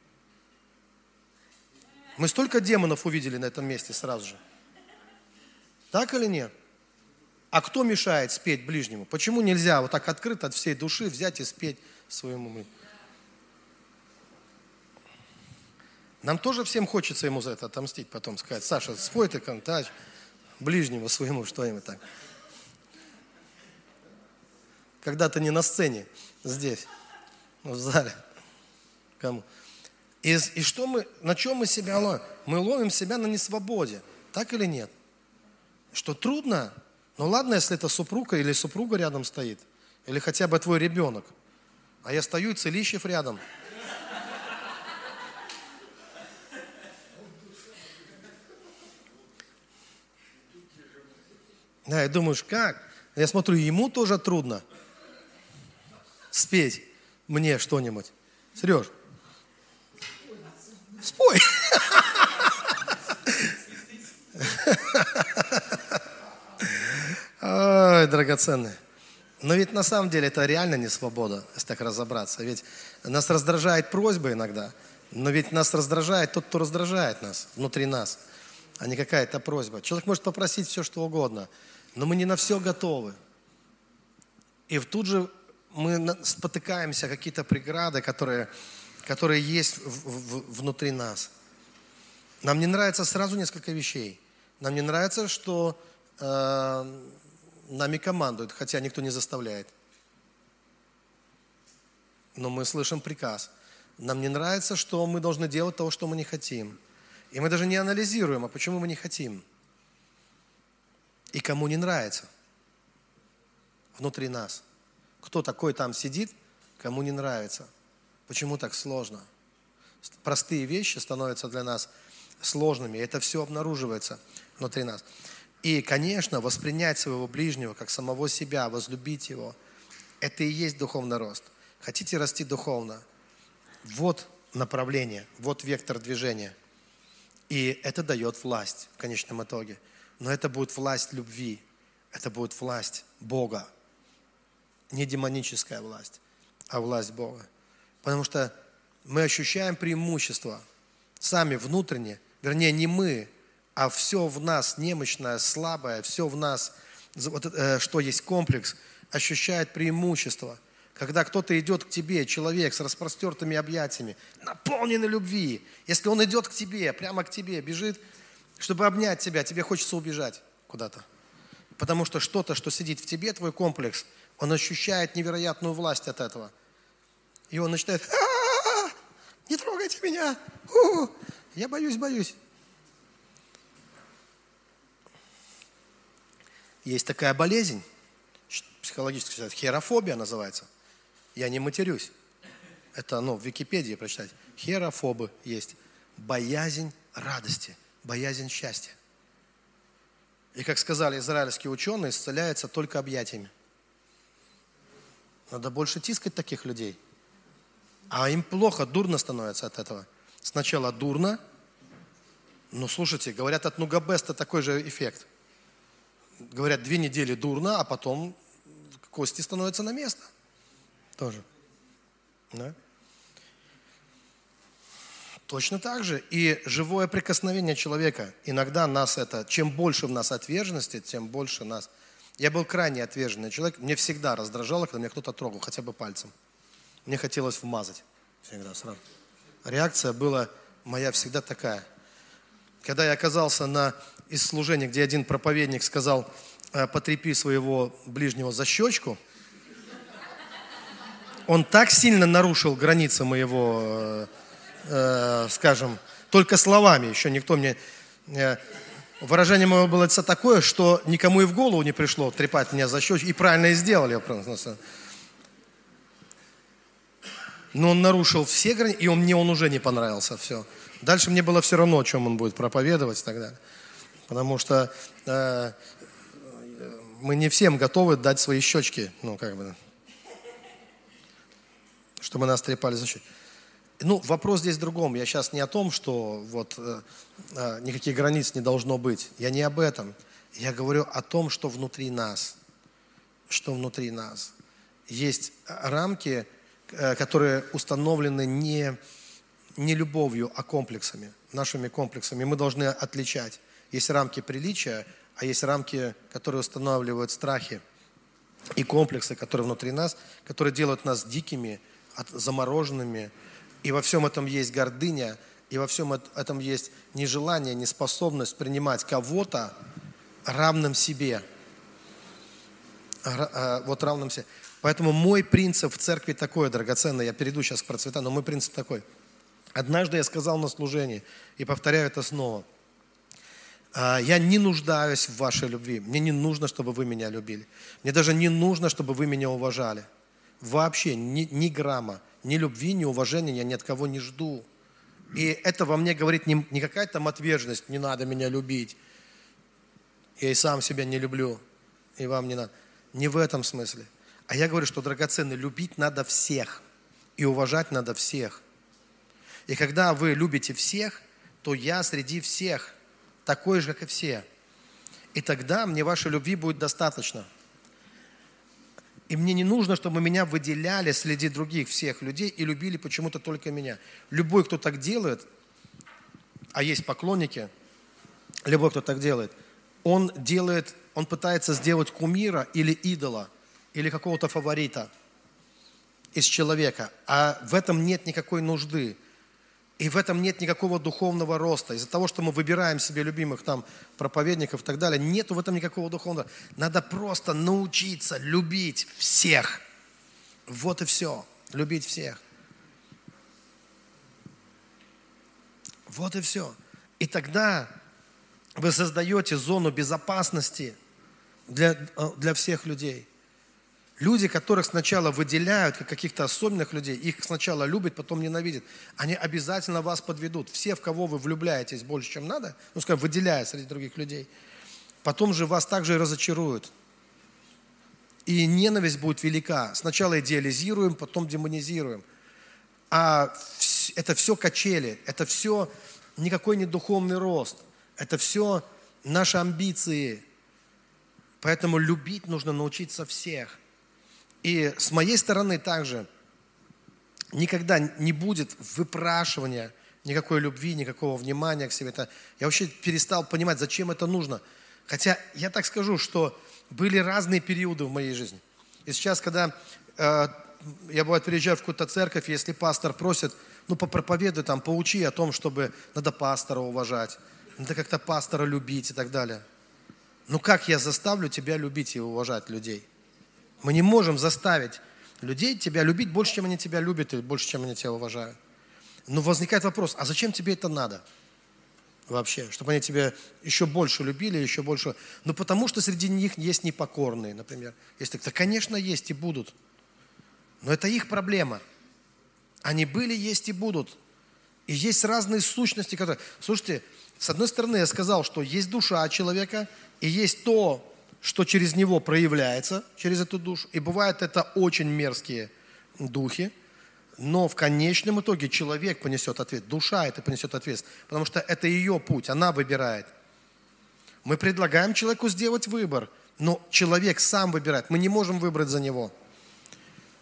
Мы столько демонов увидели на этом месте сразу же. Так или нет? А кто мешает спеть ближнему? Почему нельзя вот так открыто от всей души взять и спеть своему Нам тоже всем хочется ему за это отомстить, потом сказать, Саша, спой ты контач ближнему своему что-нибудь так. Когда ты не на сцене, здесь, в зале. Кому? И, и что мы, на чем мы себя ловим? Мы ловим себя на несвободе. Так или нет? Что трудно? Ну ладно, если это супруга или супруга рядом стоит. Или хотя бы твой ребенок. А я стою и Целищев рядом. Да, и думаешь, как? Я смотрю, ему тоже трудно спеть мне что-нибудь. Сереж, спой. Драгоценные. Но ведь на самом деле это реально не свобода, если так разобраться. Ведь нас раздражает просьба иногда, но ведь нас раздражает тот, кто раздражает нас, внутри нас, а не какая-то просьба. Человек может попросить все, что угодно, но мы не на все готовы. И тут же мы спотыкаемся какие-то преграды, которые, которые есть в, в, внутри нас. Нам не нравится сразу несколько вещей. Нам не нравится, что э, нами командуют, хотя никто не заставляет. Но мы слышим приказ. Нам не нравится, что мы должны делать того, что мы не хотим. И мы даже не анализируем, а почему мы не хотим. И кому не нравится внутри нас. Кто такой там сидит, кому не нравится. Почему так сложно? Простые вещи становятся для нас сложными. Это все обнаруживается внутри нас. И, конечно, воспринять своего ближнего как самого себя, возлюбить его, это и есть духовный рост. Хотите расти духовно? Вот направление, вот вектор движения. И это дает власть в конечном итоге. Но это будет власть любви, это будет власть Бога. Не демоническая власть, а власть Бога. Потому что мы ощущаем преимущество сами внутренне, вернее, не мы, а все в нас немощное, слабое, все в нас, вот, э, что есть комплекс, ощущает преимущество. Когда кто-то идет к тебе, человек с распростертыми объятиями, наполненный любви, если он идет к тебе, прямо к тебе, бежит, чтобы обнять тебя, тебе хочется убежать куда-то. Потому что что-то, что сидит в тебе, твой комплекс, он ощущает невероятную власть от этого. И он начинает, «А-а-а, не трогайте меня, я боюсь, боюсь. Есть такая болезнь, психологически сказать, херофобия называется. Я не матерюсь. Это, ну, в Википедии прочитать. Херофобы есть. Боязнь радости, боязнь счастья. И, как сказали израильские ученые, исцеляется только объятиями. Надо больше тискать таких людей. А им плохо, дурно становится от этого. Сначала дурно, но слушайте, говорят, от Нугабеста такой же эффект говорят, две недели дурно, а потом кости становятся на место. Тоже. Да? Точно так же. И живое прикосновение человека, иногда нас это, чем больше в нас отверженности, тем больше нас. Я был крайне отверженный человек, мне всегда раздражало, когда меня кто-то трогал, хотя бы пальцем. Мне хотелось вмазать всегда сразу. Реакция была моя всегда такая. Когда я оказался на из служения, где один проповедник сказал, «Э, потрепи своего ближнего за щечку, он так сильно нарушил границы моего, э, э, скажем, только словами, еще никто мне... Выражение моего было такое, что никому и в голову не пришло трепать меня за щечку, и правильно и сделали. Но он нарушил все границы, и он, мне он уже не понравился, все. Дальше мне было все равно, о чем он будет проповедовать и так далее. Потому что э, мы не всем готовы дать свои щечки, ну, как бы, чтобы нас трепали за щеки. Ну, вопрос здесь в другом. Я сейчас не о том, что вот э, э, никаких границ не должно быть. Я не об этом. Я говорю о том, что внутри нас. Что внутри нас. Есть рамки, э, которые установлены не, не любовью, а комплексами. нашими комплексами. Мы должны отличать. Есть рамки приличия, а есть рамки, которые устанавливают страхи и комплексы, которые внутри нас, которые делают нас дикими, замороженными. И во всем этом есть гордыня, и во всем этом есть нежелание, неспособность принимать кого-то равным себе. А, вот равным себе. Поэтому мой принцип в церкви такой, драгоценный, я перейду сейчас к процветанию, но мой принцип такой. Однажды я сказал на служении, и повторяю это снова. «А, я не нуждаюсь в вашей любви. Мне не нужно, чтобы вы меня любили. Мне даже не нужно, чтобы вы меня уважали. Вообще ни, ни грамма, ни любви, ни уважения я ни от кого не жду. И это во мне говорит не, не какая-то там отверженность, не надо меня любить. Я и сам себя не люблю, и вам не надо. Не в этом смысле. А я говорю, что драгоценный, любить надо всех. И уважать надо всех. И когда вы любите всех, то я среди всех такой же, как и все. И тогда мне вашей любви будет достаточно. И мне не нужно, чтобы меня выделяли среди других всех людей и любили почему-то только меня. Любой, кто так делает, а есть поклонники, любой, кто так делает, он делает, он пытается сделать кумира или идола – или какого-то фаворита из человека, а в этом нет никакой нужды. И в этом нет никакого духовного роста. Из-за того, что мы выбираем себе любимых там проповедников и так далее, нет в этом никакого духовного. Надо просто научиться любить всех. Вот и все. Любить всех. Вот и все. И тогда вы создаете зону безопасности для, э, для всех людей. Люди, которых сначала выделяют как каких-то особенных людей, их сначала любят, потом ненавидят, они обязательно вас подведут. Все, в кого вы влюбляетесь больше, чем надо, ну, скажем, выделяя среди других людей, потом же вас также и разочаруют. И ненависть будет велика. Сначала идеализируем, потом демонизируем. А это все качели, это все никакой не духовный рост, это все наши амбиции. Поэтому любить нужно научиться всех. И с моей стороны также никогда не будет выпрашивания никакой любви, никакого внимания к себе. Это, я вообще перестал понимать, зачем это нужно. Хотя я так скажу, что были разные периоды в моей жизни. И сейчас, когда э, я бывает приезжаю в какую-то церковь, если пастор просит, ну попроповедуй там, поучи о том, чтобы надо пастора уважать, надо как-то пастора любить и так далее. Ну как я заставлю тебя любить и уважать людей? Мы не можем заставить людей тебя любить больше, чем они тебя любят, и больше, чем они тебя уважают. Но возникает вопрос, а зачем тебе это надо? Вообще, чтобы они тебя еще больше любили, еще больше... Ну, потому что среди них есть непокорные, например. Если так, конечно, есть и будут. Но это их проблема. Они были, есть и будут. И есть разные сущности, которые... Слушайте, с одной стороны, я сказал, что есть душа человека, и есть то, что через него проявляется, через эту душу. И бывает это очень мерзкие духи, но в конечном итоге человек понесет ответ, душа это понесет ответственность, потому что это ее путь, она выбирает. Мы предлагаем человеку сделать выбор, но человек сам выбирает. Мы не можем выбрать за него.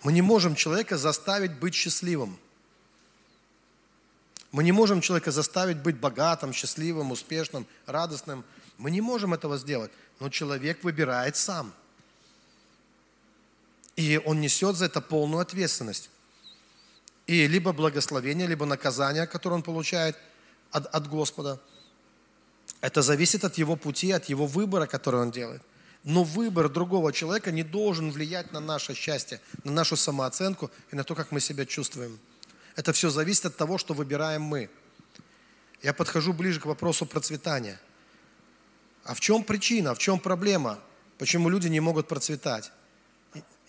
Мы не можем человека заставить быть счастливым. Мы не можем человека заставить быть богатым, счастливым, успешным, радостным. Мы не можем этого сделать но человек выбирает сам. И он несет за это полную ответственность. И либо благословение, либо наказание, которое он получает от, от Господа. Это зависит от его пути, от его выбора, который он делает. Но выбор другого человека не должен влиять на наше счастье, на нашу самооценку и на то, как мы себя чувствуем. Это все зависит от того, что выбираем мы. Я подхожу ближе к вопросу процветания – а в чем причина, в чем проблема? Почему люди не могут процветать?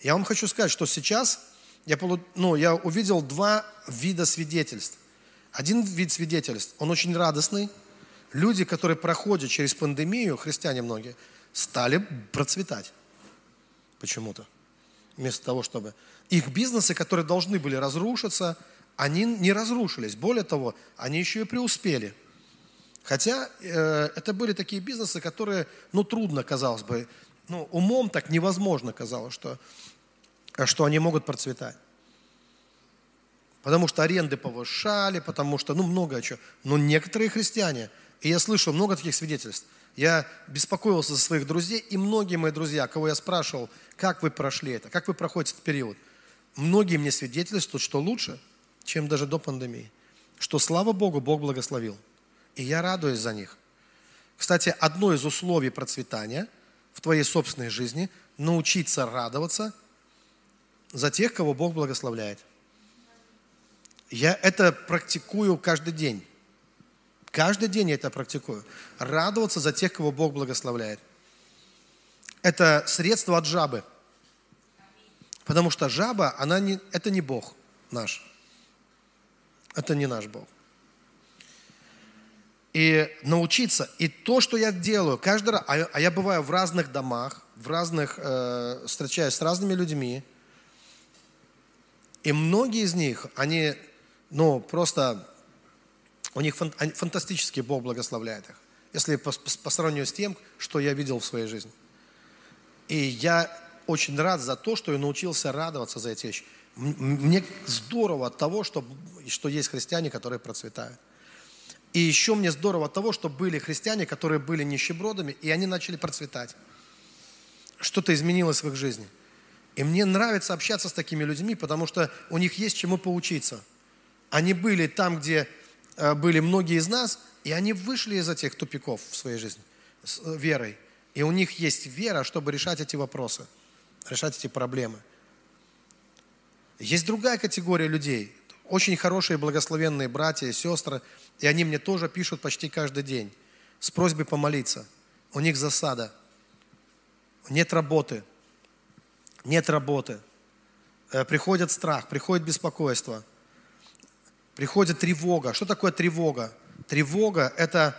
Я вам хочу сказать, что сейчас я, ну, я увидел два вида свидетельств. Один вид свидетельств, он очень радостный. Люди, которые проходят через пандемию, христиане многие, стали процветать почему-то. Вместо того, чтобы... Их бизнесы, которые должны были разрушиться, они не разрушились. Более того, они еще и преуспели – Хотя э, это были такие бизнесы, которые, ну, трудно, казалось бы, ну, умом так невозможно казалось, что, что они могут процветать. Потому что аренды повышали, потому что, ну, много чего. Но некоторые христиане, и я слышал много таких свидетельств, я беспокоился за своих друзей, и многие мои друзья, кого я спрашивал, как вы прошли это, как вы проходите этот период, многие мне свидетельствуют, что лучше, чем даже до пандемии. Что, слава Богу, Бог благословил. И я радуюсь за них. Кстати, одно из условий процветания в твоей собственной жизни – научиться радоваться за тех, кого Бог благословляет. Я это практикую каждый день. Каждый день я это практикую. Радоваться за тех, кого Бог благословляет. Это средство от жабы. Потому что жаба, она не, это не Бог наш. Это не наш Бог. И научиться. И то, что я делаю каждый раз, а, а я бываю в разных домах, в разных, э, встречаюсь с разными людьми, и многие из них, они, ну, просто у них фан, фантастически Бог благословляет их, если по, по сравнению с тем, что я видел в своей жизни. И я очень рад за то, что я научился радоваться за эти вещи. Мне здорово от того, что, что есть христиане, которые процветают. И еще мне здорово того, что были христиане, которые были нищебродами, и они начали процветать. Что-то изменилось в их жизни. И мне нравится общаться с такими людьми, потому что у них есть чему поучиться. Они были там, где Э, были многие из нас, и они вышли из этих тупиков в своей жизни с э, верой. И у них есть вера, чтобы решать эти вопросы, решать эти проблемы. Есть другая категория людей, очень хорошие благословенные братья и сестры, и они мне тоже пишут почти каждый день с просьбой помолиться. У них засада, нет работы, нет работы, э, приходит страх, приходит беспокойство – приходит тревога. Что такое тревога? Тревога – это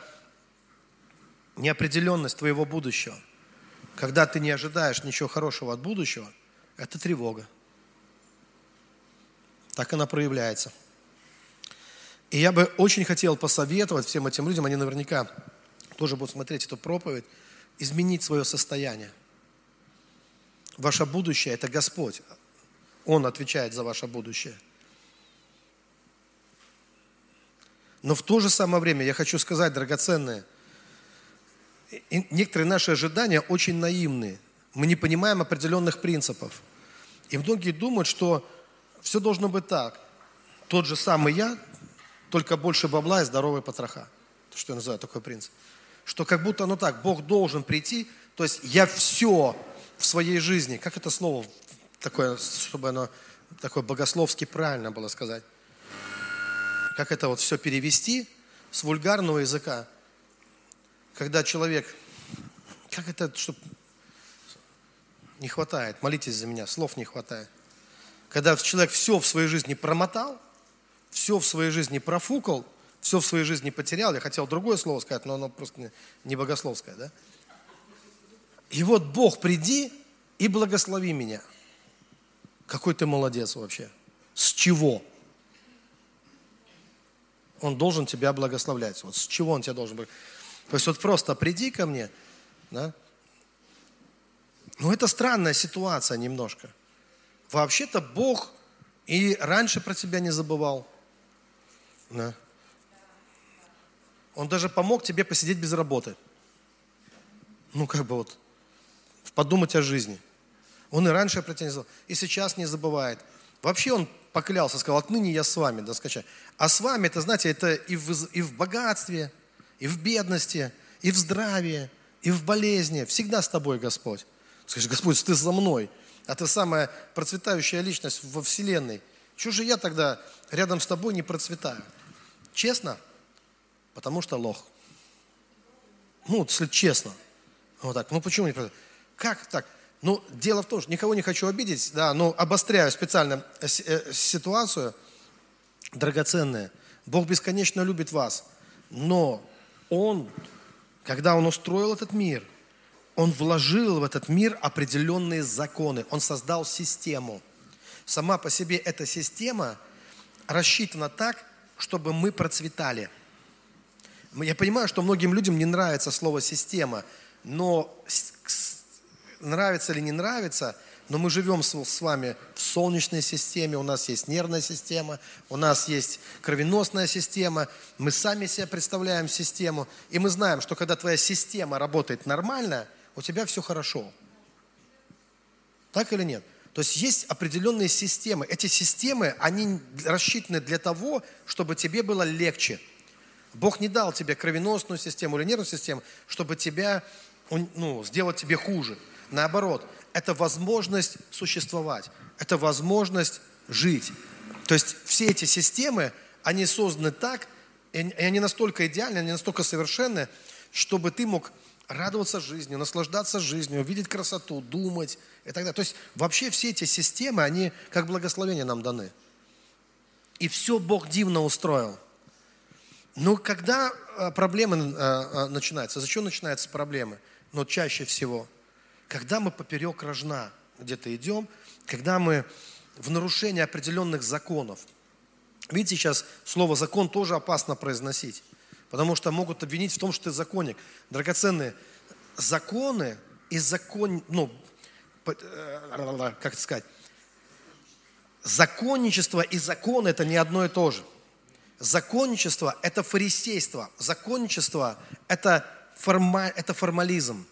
неопределенность твоего будущего. Когда ты не ожидаешь ничего хорошего от будущего, это тревога. Так она проявляется. И я бы очень хотел посоветовать всем этим людям, они наверняка тоже будут смотреть эту проповедь, изменить свое состояние. Ваше будущее – это Господь. Он отвечает за ваше будущее – Но в то же самое время я хочу сказать, драгоценные, некоторые наши ожидания очень наивные. Мы не понимаем определенных принципов. И многие думают, что все должно быть так. Тот же самый я, только больше бабла и здоровые потроха. Что я называю такой принцип. Что как будто оно так, Бог должен прийти, то есть я все в своей жизни, как это слово такое, чтобы оно такое богословски правильно было сказать, как это вот все перевести с вульгарного языка, когда человек, как это, чтобы не хватает, молитесь за меня, слов не хватает. Когда человек все в своей жизни промотал, все в своей жизни профукал, все в своей жизни потерял, я хотел другое слово сказать, но оно просто не богословское, да? И вот Бог, приди и благослови меня. Какой ты молодец вообще. С чего? Он должен тебя благословлять. Вот с чего он тебя должен благословлять? То есть вот просто приди ко мне, да? Ну, это странная ситуация немножко. Вообще-то Бог и раньше про тебя не забывал. Да? Он даже помог тебе посидеть без работы. Ну, как бы вот, подумать о жизни. Он и раньше про тебя не забывал, и сейчас не забывает. Вообще он поклялся, сказал, отныне я с вами до скончания. А с вами, это, знаете, это и в, и в богатстве, и в бедности, и в здравии, и в болезни. Всегда с тобой, Господь. Скажешь, Господь, ты за мной, а ты самая процветающая личность во Вселенной. Чего же я тогда рядом с тобой не процветаю? Честно? Потому что лох. Ну, если честно. Вот так. Ну, почему не процветаю? Как так? Ну, дело в том, что никого не хочу обидеть, да, но обостряю специально э, э, ситуацию, драгоценная. Бог бесконечно любит вас, но Он, когда Он устроил этот мир, Он вложил в этот мир определенные законы, Он создал систему. Сама по себе эта система рассчитана так, чтобы мы процветали. Я понимаю, что многим людям не нравится слово «система», но нравится или не нравится, Но мы живем с, вами в солнечной системе, у нас есть нервная система, у нас есть кровеносная система, мы сами себе представляем систему, и мы знаем, что когда твоя система работает нормально, у тебя все хорошо. Так или нет? То есть есть определенные системы. Эти системы, они рассчитаны для того, чтобы тебе было легче. Бог не дал тебе кровеносную систему или нервную систему, чтобы тебя, ну, сделать тебе хуже. Наоборот, это возможность существовать, это возможность жить. То есть все эти системы, они созданы так, и они настолько идеальны, они настолько совершенны, чтобы ты мог радоваться жизнью, наслаждаться жизнью, видеть красоту, думать и так далее. То есть вообще все эти системы, они как благословение нам даны. И все Бог дивно устроил. Но когда э, проблемы э, э, начинаются, зачем начинаются проблемы? Но чаще всего, когда мы поперек рожна где-то идем, когда мы в нарушении определенных законов. Видите, сейчас слово «закон» тоже опасно произносить. Потому что могут обвинить в том, что ты законник. Драгоценные законы и закон, ну, э, как сказать, законничество и закон это не одно и то же. Законничество – это фарисейство. Законничество – это, форма, это формализм.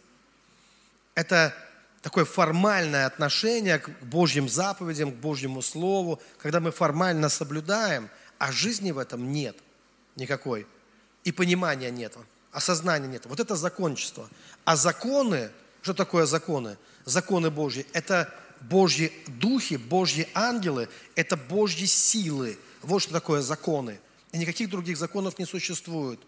Это такое формальное отношение к Божьим заповедям, к Божьему Слову, когда мы формально соблюдаем, а жизни в этом нет никакой и понимания нет, осознания нет. Вот это закончество. А законы, что такое законы? Законы Божьи – это Божьи духи, Божьи ангелы, это Божьи силы. Вот что такое законы. И никаких других законов не существует.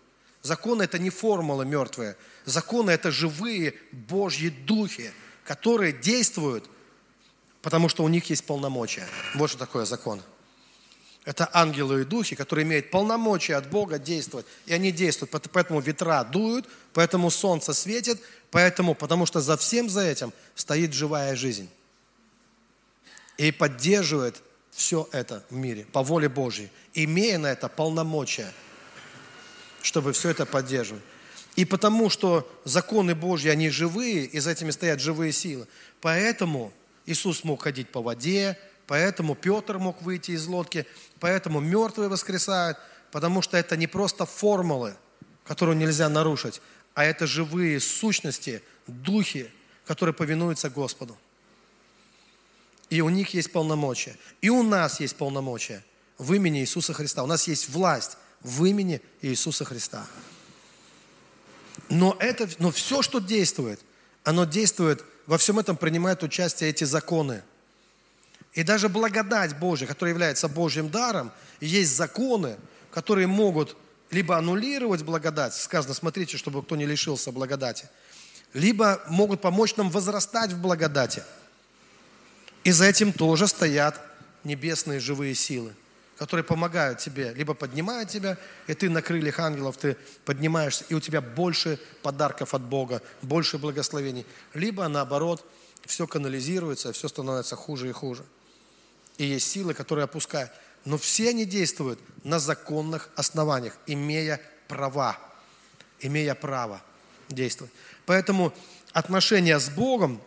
Законы – это не формулы мертвые. Законы – это живые Божьи духи, которые действуют, потому что у них есть полномочия. Вот что такое закон. Это ангелы и духи, которые имеют полномочия от Бога действовать. И они действуют, поэтому ветра дуют, поэтому солнце светит, поэтому, потому что за всем за этим стоит живая жизнь. И поддерживает все это в мире по воле Божьей, имея на это полномочия, чтобы все это поддерживать. И потому что законы Божьи, они живые, и за этими стоят живые силы. Поэтому Иисус мог ходить по воде, Поэтому Петр мог выйти из лодки, поэтому мертвые воскресают, потому что это не просто формулы, которую нельзя нарушить, а это живые сущности, духи, которые повинуются Господу. И у них есть полномочия. И у нас есть полномочия в имени Иисуса Христа. У нас есть власть в имени Иисуса Христа. Но, это, но все, что действует, оно действует, во всем этом принимают участие эти законы – и даже благодать Божья, которая является Божьим даром, есть законы, которые могут либо аннулировать благодать, сказано, смотрите, чтобы кто не лишился благодати, либо могут помочь нам возрастать в благодати. И за этим тоже стоят небесные живые силы, которые помогают тебе, либо поднимают тебя, и ты на крыльях ангелов, ты поднимаешься, и у тебя больше подарков от Бога, больше благословений, либо наоборот, все канализируется, все становится хуже и хуже и есть силы, которые опускают. Но все они действуют на законных основаниях, имея права, имея право действовать. Поэтому отношения с Богом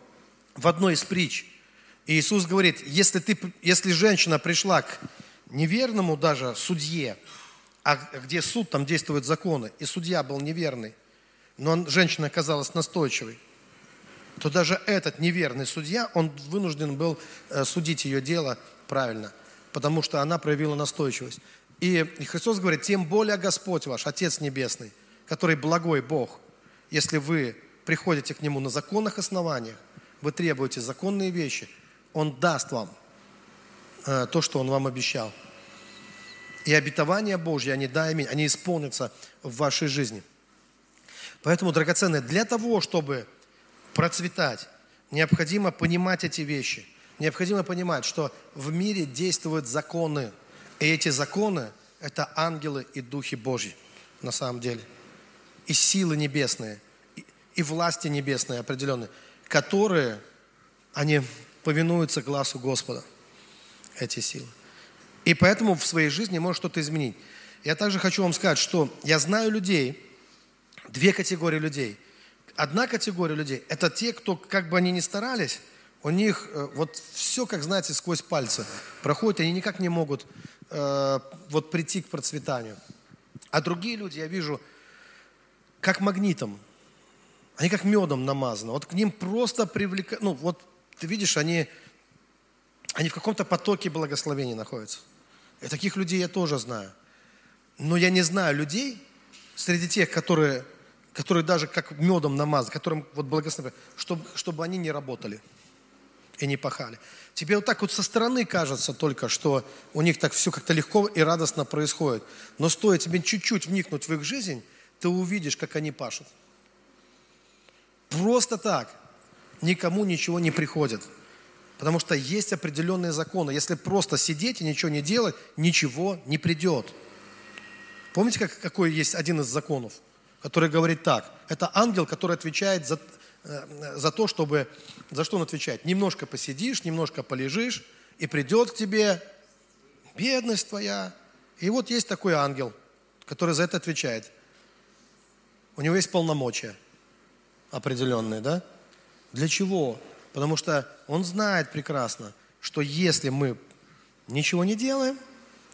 в одной из притч, Иисус говорит, если, ты, если женщина пришла к неверному даже судье, а где суд, там действуют законы, и судья был неверный, но женщина оказалась настойчивой, то даже этот неверный судья, он вынужден был э, судить ее дело правильно, потому что она проявила настойчивость. И Христос говорит, тем более Господь ваш, Отец Небесный, который благой Бог, если вы приходите к Нему на законных основаниях, вы требуете законные вещи, Он даст вам э, то, что Он вам обещал. И обетования Божьи, они, да, они исполнятся в вашей жизни. Поэтому, драгоценные, для того, чтобы процветать, необходимо понимать эти вещи – Необходимо понимать, что в мире действуют законы. И эти законы – это ангелы и духи Божьи на самом деле. И силы небесные, и власти небесные определенные, которые, они повинуются глазу Господа, эти силы. И поэтому в своей жизни может что-то изменить. Я также хочу вам сказать, что я знаю людей, две категории людей. Одна категория людей – это те, кто, как бы они ни старались, у них э, вот все, как знаете, сквозь пальцы проходит, они никак не могут э, вот прийти к процветанию. А другие люди, я вижу, как магнитом, они как медом намазаны. Вот к ним просто привлекают, ну вот ты видишь, они, они в каком-то потоке благословений находятся. И таких людей я тоже знаю. Но я не знаю людей среди тех, которые, которые даже как медом намазаны, которым вот благословение, чтобы, чтобы они не работали и не пахали. Тебе вот так вот со стороны кажется только, что у них так все как-то легко и радостно происходит. Но стоит тебе чуть-чуть вникнуть в их жизнь, ты увидишь, как они пашут. Просто так никому ничего не приходит. Потому что есть определенные законы. Если просто сидеть и ничего не делать, ничего не придет. Помните, как, какой есть один из законов, который говорит так. Это ангел, который отвечает за, за то, чтобы... За что он отвечает? Немножко посидишь, немножко полежишь, и придет к тебе бедность твоя. И вот есть такой ангел, который за это отвечает. У него есть полномочия определенные, да? Для чего? Потому что он знает прекрасно, что если мы ничего не делаем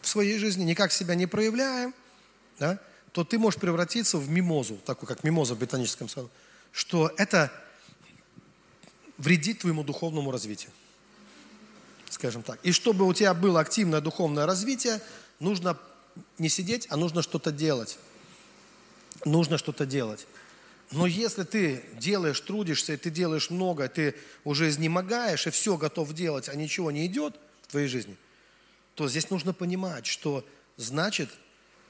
в своей жизни, никак себя не проявляем, да, то ты можешь превратиться в мимозу, такую как мимоза в ботаническом саду, что это вредит твоему духовному развитию. Скажем так. И чтобы у тебя было активное духовное развитие, нужно не сидеть, а нужно что-то делать. Нужно что-то делать. Но если ты делаешь, трудишься, и ты делаешь много, ты уже изнемогаешь, и все готов делать, а ничего не идет в твоей жизни, то здесь нужно понимать, что значит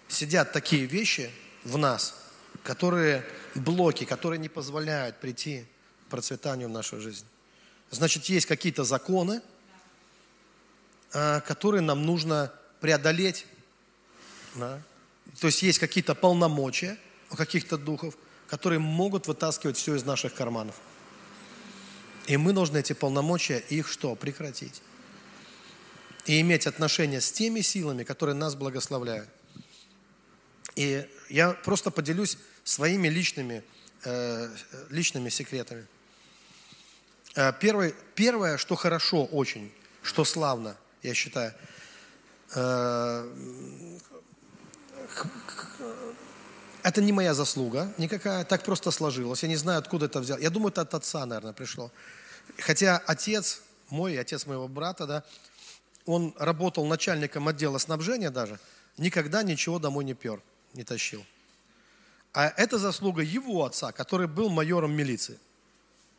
сидят такие вещи в нас, которые блоки, которые не позволяют прийти процветанию в нашу жизнь. Значит, есть какие-то законы, а, которые нам нужно преодолеть. Да? То есть есть какие-то полномочия у каких-то духов, которые могут вытаскивать все из наших карманов. И мы должны эти полномочия, их что? Прекратить. И иметь отношения с теми силами, которые нас благословляют. И я просто поделюсь своими личными, э, личными секретами. Э, первое, первое, что хорошо очень, что славно, я считаю, э, это не моя заслуга никакая, так просто сложилось. Я не знаю, откуда это взял. Я думаю, это от отца, наверное, пришло. Хотя отец мой, отец моего брата, да, он работал начальником отдела снабжения даже, никогда ничего домой не пер не тащил. А это заслуга его отца, который был майором милиции.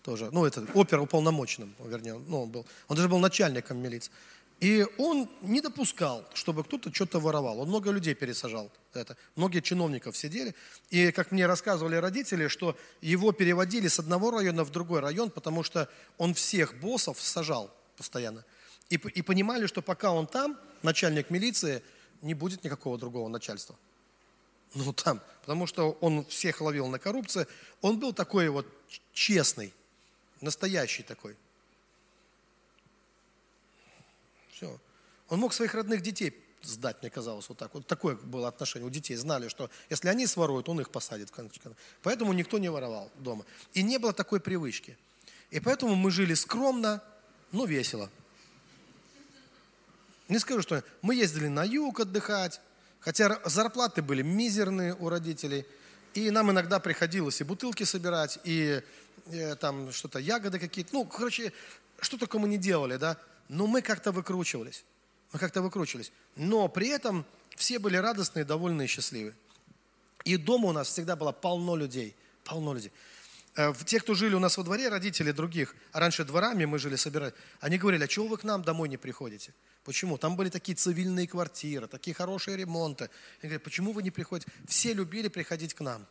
Тоже, ну, это оперуполномоченным, вернее, ну, он был. Он даже был начальником милиции. И он не допускал, чтобы кто-то что-то воровал. Он много людей пересажал. Это. Многие чиновников сидели. И, как мне рассказывали родители, что его переводили с одного района в другой район, потому что он всех боссов сажал постоянно. И, и понимали, что пока он там, начальник милиции, не будет никакого другого начальства. Ну, там, потому что он всех ловил на коррупции. Он был такой вот честный, настоящий такой. Все. Он мог своих родных детей сдать, мне казалось, вот так. Вот такое было отношение у детей. Знали, что если они своруют, он их посадит. Поэтому никто не воровал дома. И не было такой привычки. И поэтому мы жили скромно, но весело. Не скажу, что мы ездили на юг отдыхать, Хотя зарплаты были мизерные у родителей, и нам иногда приходилось и бутылки собирать, и, э, там что-то, ягоды какие-то. Ну, короче, что только мы не делали, да. Но мы как-то выкручивались. Мы как-то выкручивались. Но при этом все были радостные, довольные, счастливые. И дома у нас всегда было полно людей. Полно людей. Э, те, кто жили у нас во дворе, родители других, а раньше дворами мы жили, собирали, они говорили, а чего вы к нам домой не приходите? Почему? Там были такие цивильные квартиры, такие хорошие ремонты. Я говорю, почему вы не приходите? Все любили приходить к нам.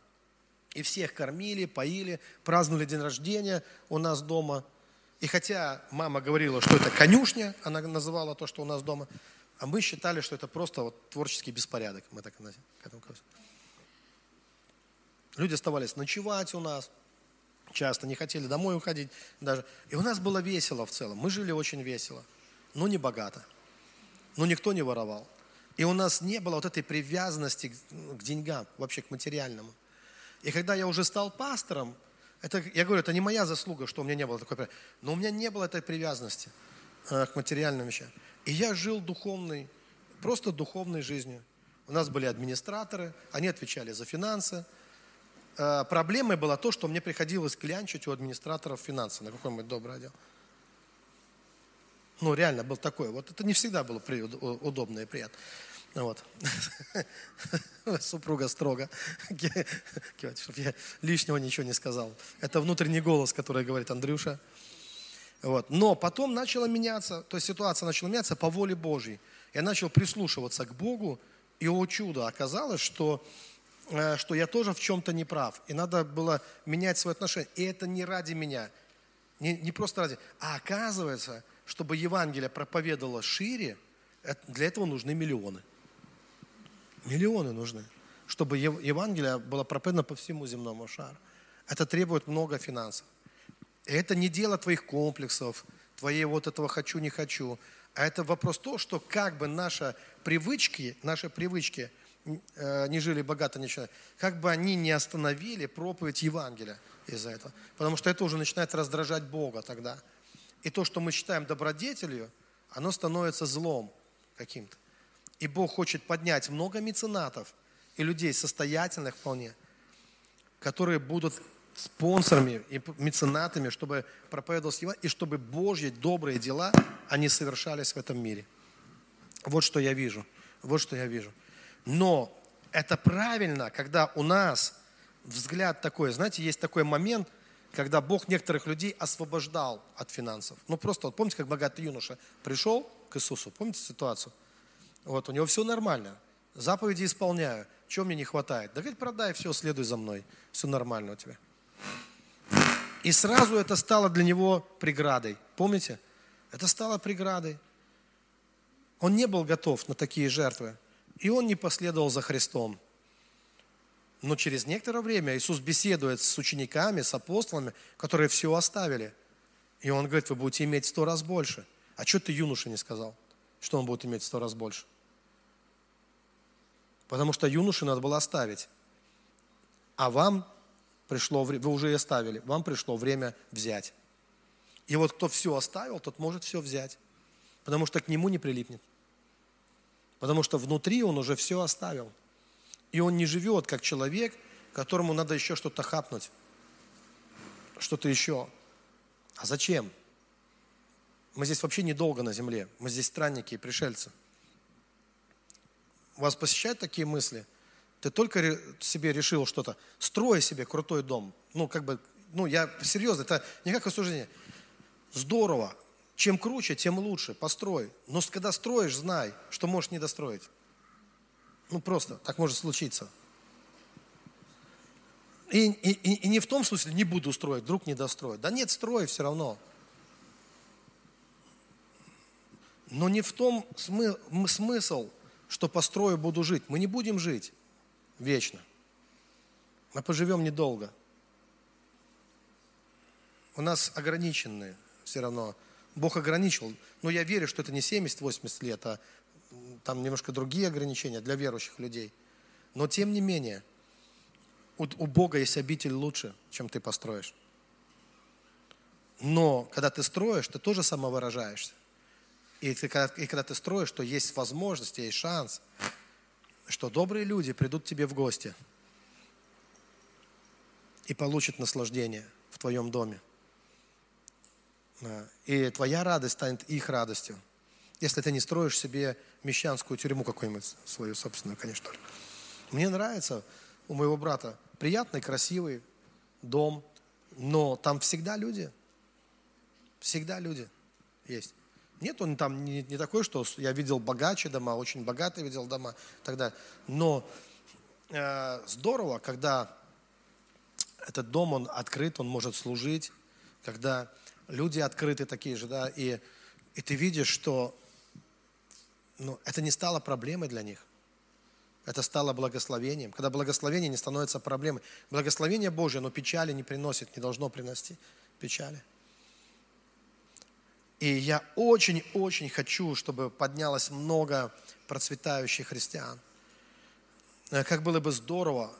И всех кормили, поили, праздновали день рождения у нас дома. И хотя мама говорила, что это конюшня, она называла то, что у нас дома, а мы считали, что это просто вот творческий беспорядок. Мы так к этому Люди оставались ночевать у нас, часто не хотели домой уходить даже. И у нас было весело в целом. Мы жили очень весело, но не богато но никто не воровал. И у нас не было вот этой привязанности к деньгам, вообще к материальному. И когда я уже стал пастором, Это, я говорю, это не моя заслуга, что у меня не было такой но у меня не было этой привязанности э, к материальным вещам. И я жил духовной, просто духовной жизнью. У нас были администраторы, они отвечали за финансы. Э, проблемой было то, что мне приходилось клянчить у администраторов финансы на какой-нибудь добрый отдел. Ну, реально был такой. Вот это не всегда было удобно и приятно. Вот. Супруга строго, чтобы я лишнего ничего не сказал. Это внутренний голос, который говорит Андрюша. Вот. Но потом начала меняться, то есть ситуация начала меняться по воле Божьей. Я начал прислушиваться к Богу, и, о чудо, оказалось, что, э, что я тоже в чем-то не прав. И надо было менять свое отношение. И это не ради меня, не, не просто ради, а оказывается, чтобы Евангелие проповедовало шире, для этого нужны миллионы. Миллионы нужны, чтобы Евангелие было проповедано по всему земному шару. Это требует много финансов. И это не дело твоих комплексов, твоей вот этого хочу, не хочу. А это вопрос то, что как бы наши привычки, наши привычки э, не жили богато, ничего, как бы они не остановили проповедь Евангелия из-за этого. Потому что это уже начинает раздражать Бога тогда. И то, что мы считаем добродетелью, оно становится злом каким-то. И Бог хочет поднять много меценатов и людей состоятельных вполне, которые будут спонсорами и меценатами, чтобы проповедовалось Евангелие, и чтобы Божьи добрые дела, они совершались в этом мире. Вот что я вижу. Вот что я вижу. Но это правильно, когда у нас взгляд такой, знаете, есть такой момент, когда Бог некоторых людей освобождал от финансов. Ну просто, вот помните, как богатый юноша пришел к Иисусу, помните ситуацию? Вот, у него все нормально. Заповеди исполняю. Чего мне не хватает? Да говорит, продай все, следуй за мной. Все нормально у тебя. И сразу это стало для него преградой. Помните? Это стало преградой. Он не был готов на такие жертвы. И он не последовал за Христом. Но через некоторое время Иисус беседует с учениками, с апостолами, которые все оставили. И он говорит, вы будете иметь сто раз больше. А что ты юноше не сказал, что он будет иметь сто раз больше? Потому что юноше надо было оставить. А вам пришло вы уже и оставили, вам пришло время взять. И вот кто все оставил, тот может все взять. Потому что к нему не прилипнет. Потому что внутри он уже все оставил. И он не живет как человек, которому надо еще что-то хапнуть. Что-то еще. А зачем? Мы здесь вообще недолго на земле. Мы здесь странники и пришельцы вас посещают такие мысли? Ты только себе решил что-то, строй себе крутой дом. Ну, как бы, ну, я серьезно, это не как осуждение. Здорово. Чем круче, тем лучше. Построй. Но когда строишь, знай, что можешь не достроить. Ну, просто так может случиться. И, и, и не в том смысле, не буду строить, вдруг не достроить. Да нет, строй все равно. Но не в том смы, смысл, что построю, буду жить. Мы не будем жить вечно. Мы поживем недолго. У нас ограниченные все равно. Бог ограничил. Но я верю, что это не 70-80 лет, а там немножко другие ограничения для верующих людей. Но тем не менее, у, у Бога есть обитель лучше, чем ты построишь. Но когда ты строишь, ты тоже самовыражаешься. И, ты, когда, и когда ты строишь, что есть возможность, есть шанс, что добрые люди придут к тебе в гости и получат наслаждение в твоем доме. И твоя радость станет их радостью. Если ты не строишь себе мещанскую тюрьму какую-нибудь, свою собственную, конечно. Мне нравится у моего брата приятный, красивый дом, но там всегда люди. Всегда люди есть. Нет, он там не, не такой, что я видел богаче дома, очень богатые видел дома далее. Но э, здорово, когда этот дом, он открыт, он может служить, когда люди открыты такие же, да, и, и ты видишь, что ну, это не стало проблемой для них. Это стало благословением. Когда благословение не становится проблемой. Благословение Божье, но печали не приносит, не должно приносить печали. И я очень-очень хочу, чтобы поднялось много процветающих христиан. Э, как было бы здорово,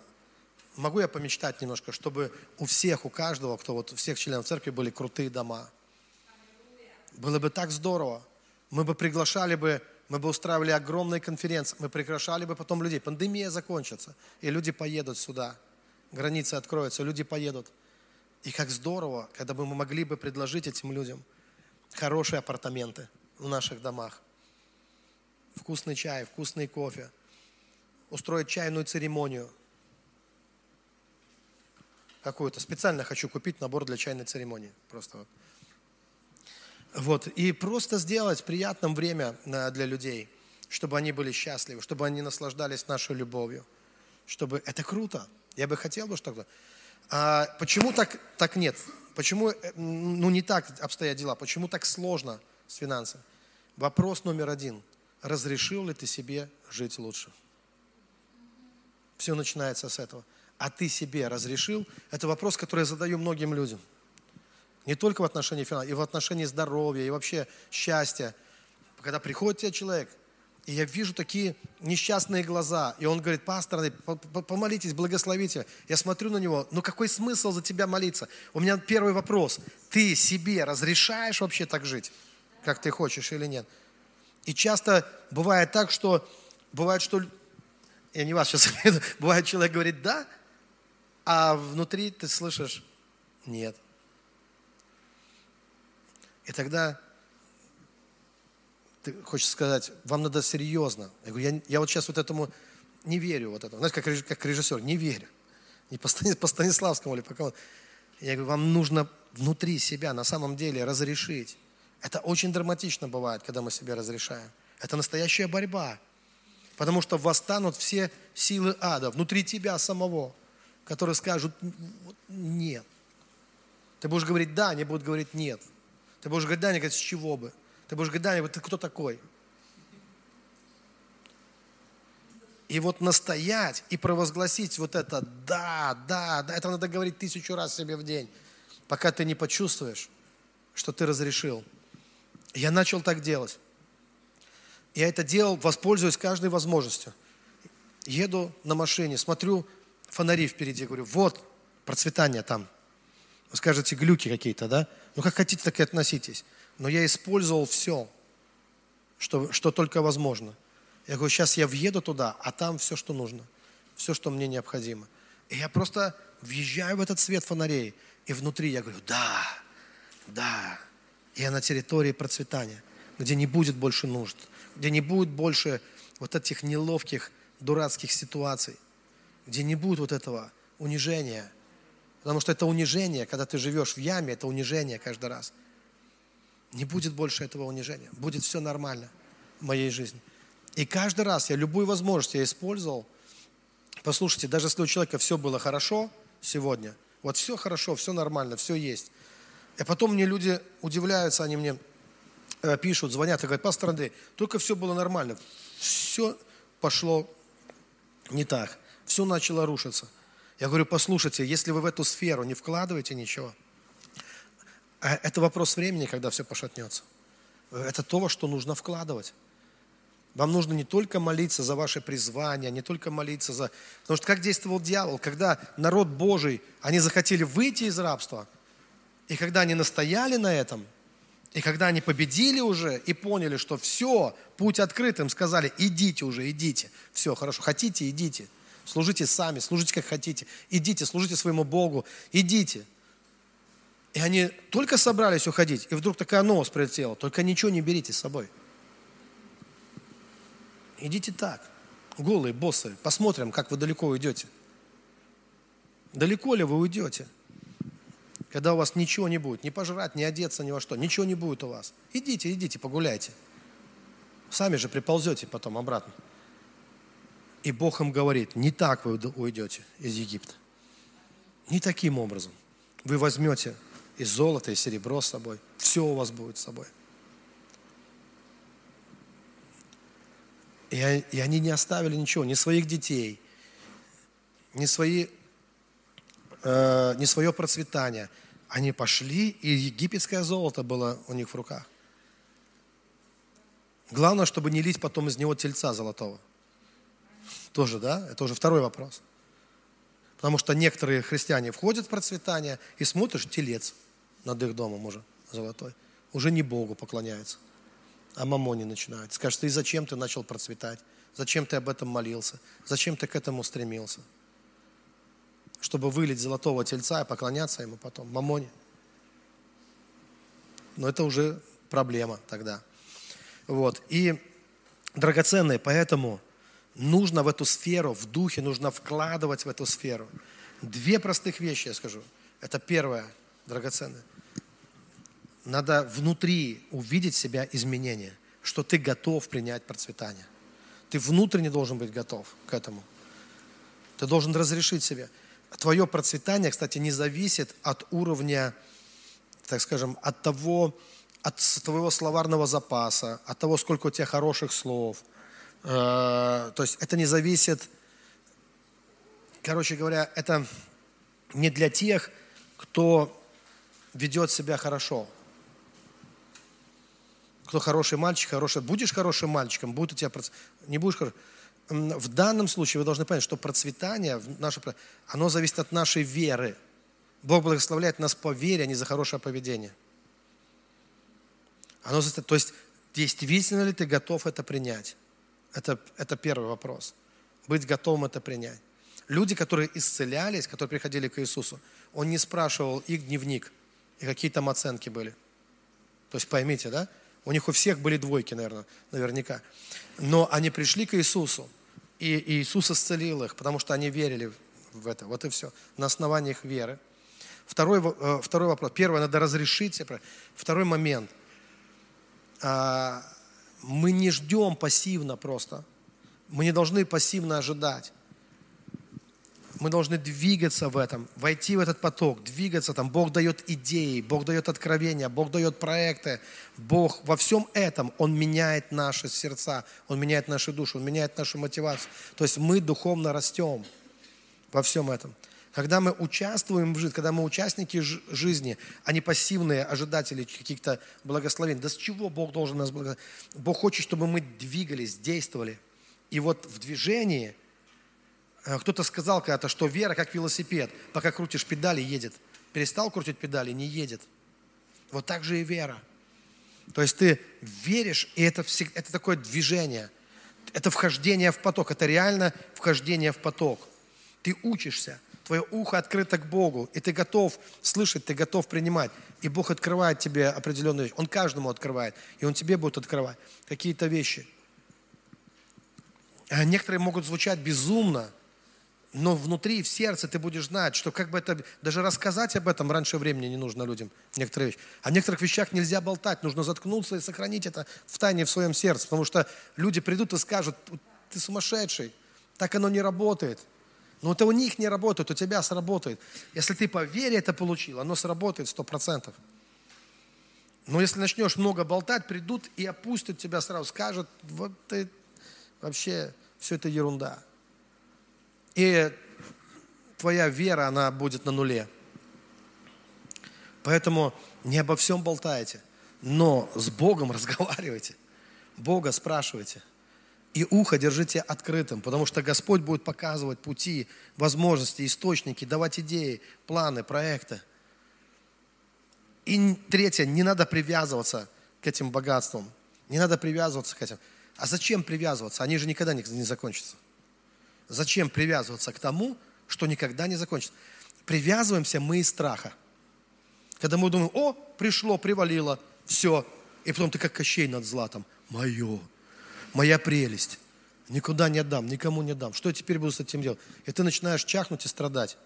могу я помечтать немножко, чтобы у всех, у каждого, кто вот у всех членов церкви были крутые дома. Было бы так здорово. Мы бы приглашали бы, мы бы устраивали огромные конференции, мы приглашали бы потом людей. Пандемия закончится, и люди поедут сюда. Границы откроются, люди поедут. И как здорово, когда бы мы могли бы предложить этим людям хорошие апартаменты в наших домах. Вкусный чай, вкусный кофе. Устроить чайную церемонию. Какую-то. Специально хочу купить набор для чайной церемонии. Просто вот. Вот. И просто сделать приятным время э, для людей, чтобы они были счастливы, чтобы они наслаждались нашей любовью. Чтобы... Это круто. Я бы хотел бы, чтобы... А почему так, так нет? Почему, э, ну, не так обстоят дела? Почему так сложно с финансами? Вопрос номер один. Разрешил ли ты себе жить лучше? Все начинается с этого. А ты себе разрешил? Это вопрос, который я задаю многим людям – не только в отношении финансов, и в отношении здоровья, и вообще счастья. Когда приходит тебе человек, и я вижу такие несчастные глаза, и он говорит, пастор, помолитесь, благословите. Я смотрю на него, ну какой смысл за тебя молиться? У меня первый вопрос, ты себе разрешаешь вообще так жить, как ты хочешь или нет? И часто бывает так, что, бывает, что, я не вас сейчас бывает человек говорит да, а внутри ты слышишь нет. И тогда ты хочешь сказать, вам надо серьезно. Я говорю, я, я вот сейчас вот этому не верю. Вот этому. Знаете, как, как режиссер, не верю. Не по, по Станиславскому или по кому Я говорю, вам нужно внутри себя на самом деле разрешить. Это очень драматично бывает, когда мы себе разрешаем. Это настоящая борьба. Потому что восстанут все силы ада внутри тебя самого, которые скажут нет. Ты будешь говорить да, они будут говорить нет. Ты будешь говорить, да, они говорят, с чего бы? Ты будешь говорить, да, ты кто такой? И вот настоять и провозгласить вот это «да, да, да», это надо говорить тысячу раз себе в день, пока ты не почувствуешь, что ты разрешил. Я начал так делать. Я это делал, воспользуюсь каждой возможностью. Еду на машине, смотрю фонари впереди, говорю, вот процветание там. Вы скажете, глюки какие-то, да? Ну, как хотите, так и относитесь. Но я использовал все, что, что только возможно. Я говорю, сейчас я въеду туда, а там все, что нужно. Все, что мне необходимо. И я просто въезжаю в этот свет фонарей. И внутри я говорю, да, да. Я на территории процветания, где не будет больше нужд, где не будет больше вот этих неловких, дурацких ситуаций, где не будет вот этого унижения – Потому что это унижение, когда ты живешь в яме, это унижение каждый раз. Не будет больше этого унижения. Будет все нормально в моей жизни. И каждый раз я любую возможность я использовал. Послушайте, даже если у человека все было хорошо сегодня, вот все хорошо, все нормально, все есть. И потом мне люди удивляются, они мне э, пишут, звонят и говорят, пастор Андрей, только все было нормально. Все пошло не так. Все начало рушиться. Я говорю, послушайте, если вы в эту сферу не вкладываете ничего, это вопрос времени, когда все пошатнется. Это то, во что нужно вкладывать. Вам нужно не только молиться за ваше призвание, не только молиться за... Потому что как действовал дьявол, когда народ Божий, они захотели выйти из рабства, и когда они настояли на этом, и когда они победили уже и поняли, что все, путь открыт, им сказали, идите уже, идите. Все, хорошо, хотите, идите. Служите сами, служите как хотите. Идите, служите своему Богу. Идите. И они только собрались уходить, и вдруг такая новость прилетела. Только ничего не берите с собой. Идите так, голые боссы. Посмотрим, как вы далеко уйдете. Далеко ли вы уйдете? Когда у вас ничего не будет, ни пожрать, ни одеться, ни во что. Ничего не будет у вас. Идите, идите, погуляйте. Сами же приползете потом обратно. И Бог им говорит, не так вы уйдете из Египта. Не таким образом. Вы возьмете и золото, и серебро с собой. Все у вас будет с собой. И, они не оставили ничего, ни своих детей, ни, свои, э, ни свое процветание. Они пошли, и египетское золото было у них в руках. Главное, чтобы не лить потом из него тельца золотого – тоже, да? Это уже второй вопрос. Потому что некоторые христиане входят в процветание и смотришь телец над их домом уже золотой. Уже не Богу поклоняются, а мамоне начинают. Скажут, ты зачем ты начал процветать? Зачем ты об этом молился? Зачем ты к этому стремился? Чтобы вылить золотого тельца и поклоняться ему потом, мамоне. Но это уже проблема тогда. Вот. И драгоценные, поэтому нужно в эту сферу, в духе нужно вкладывать в эту сферу. Две простых вещи я скажу. Это первое, драгоценное. Надо внутри увидеть себя изменения, что ты готов принять процветание. Ты внутренне должен быть готов к этому. Ты должен разрешить себе. Твое процветание, кстати, не зависит от уровня, так скажем, от того, от твоего словарного запаса, от того, сколько у тебя хороших слов. Э, то есть это не зависит, короче говоря, это не для тех, кто ведет себя хорошо. Кто хороший мальчик, хороший. Будешь хорошим мальчиком, будет у тебя не будешь хорошим. В данном случае вы должны понять, что процветание, наше, оно зависит от нашей веры. Бог благословляет нас по вере, а не за хорошее поведение. Оно, то есть, действительно ли ты готов это принять? Это, это первый вопрос. Быть готовым это принять. Люди, которые исцелялись, которые приходили к Иисусу, Он не спрашивал их дневник, и какие там оценки были. То есть поймите, да? У них у всех были двойки, наверное, наверняка. Но они пришли к Иисусу, и Иисус исцелил их, потому что они верили в это. Вот и все. На основании их веры. Второй, э, второй вопрос. Первое, надо разрешить. Второй момент – а, мы не ждем пассивно просто. Мы не должны пассивно ожидать. Мы должны двигаться в этом, войти в этот поток, двигаться там. Бог дает идеи, Бог дает откровения, Бог дает проекты. Бог во всем этом, Он меняет наши сердца, Он меняет нашу душу, Он меняет нашу мотивацию. То есть мы духовно растем во всем этом. Когда мы участвуем в жизни, когда мы участники жизни, а не пассивные ожидатели каких-то благословений. Да с чего Бог должен нас благословить? Бог хочет, чтобы мы двигались, действовали. И вот в движении, кто-то сказал когда-то, что вера как велосипед. Пока крутишь педали, едет. Перестал крутить педали, не едет. Вот так же и вера. То есть ты веришь, и это, это такое движение. Это вхождение в поток. Это реально вхождение в поток. Ты учишься твое ухо открыто к Богу, и ты готов слышать, ты готов принимать. И Бог открывает тебе определенные вещи. Он каждому открывает, и Он тебе будет открывать какие-то вещи. А некоторые могут звучать безумно, но внутри, в сердце ты будешь знать, что как бы это, даже рассказать об этом раньше времени не нужно людям, некоторые вещи. О некоторых вещах нельзя болтать, нужно заткнуться и сохранить это в тайне в своем сердце, потому что люди придут и скажут, ты сумасшедший, так оно не работает. Но это у них не работает, у тебя сработает. Если ты по вере это получил, оно сработает сто процентов. Но если начнешь много болтать, придут и опустят тебя сразу, скажут, вот ты вообще все это ерунда. И твоя вера, она будет на нуле. Поэтому не обо всем болтайте, но с Богом разговаривайте. Бога спрашивайте – и ухо держите открытым, потому что Господь будет показывать пути, возможности, источники, давать идеи, планы, проекты. И третье, не надо привязываться к этим богатствам. Не надо привязываться к этим. А зачем привязываться? Они же никогда не закончатся. Зачем привязываться к тому, что никогда не закончится? Привязываемся мы из страха. Когда мы думаем, о, пришло, привалило, все. И потом ты как Кощей над златом. Мое моя прелесть. Никуда не отдам, никому не дам. Что я теперь буду с этим делать? И ты начинаешь чахнуть и страдать.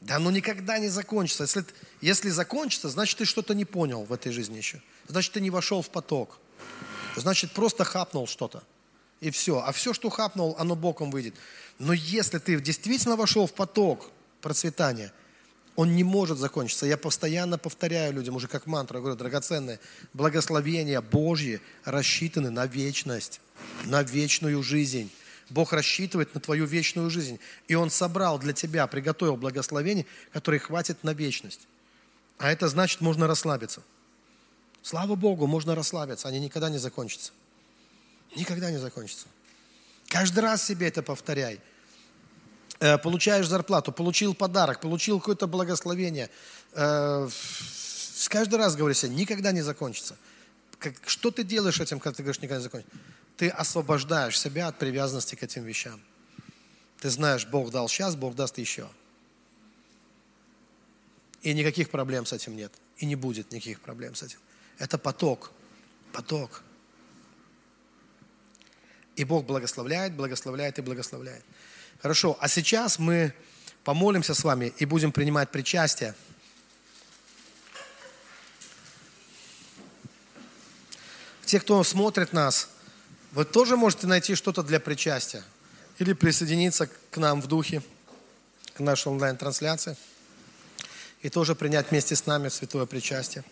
Да оно никогда не закончится. Если, если закончится, значит, ты что-то не понял в этой жизни еще. Значит, ты не вошел в поток. Значит, просто хапнул что-то. И все. А все, что хапнул, оно боком выйдет. Но если ты действительно вошел в поток процветания – он не может закончиться. Я постоянно повторяю людям, уже как мантру, говорю, драгоценные, благословения Божьи рассчитаны на вечность, на вечную жизнь. Бог рассчитывает на твою вечную жизнь. И Он собрал для тебя, приготовил благословения, которые хватит на вечность. А это значит, можно расслабиться. Слава Богу, можно расслабиться, они никогда не закончатся. Никогда не закончатся. Каждый раз себе это повторяй. э, получаешь зарплату, получил подарок, получил какое-то благословение, э, каждый раз говорю себе, никогда не закончится. Что ты делаешь этим, когда ты говоришь, никогда не закончится? Ты освобождаешь себя от привязанности к этим вещам. Ты знаешь, Бог дал сейчас, Бог даст еще. И никаких проблем с этим нет. И не будет никаких проблем с этим. Это поток. Поток. И Бог благословляет, благословляет и благословляет. Хорошо, а сейчас мы помолимся с вами и будем принимать причастие. Те, кто смотрит нас, вы тоже можете найти что-то для причастия или присоединиться к нам в духе, к нашей онлайн-трансляции и тоже принять вместе с нами святое причастие.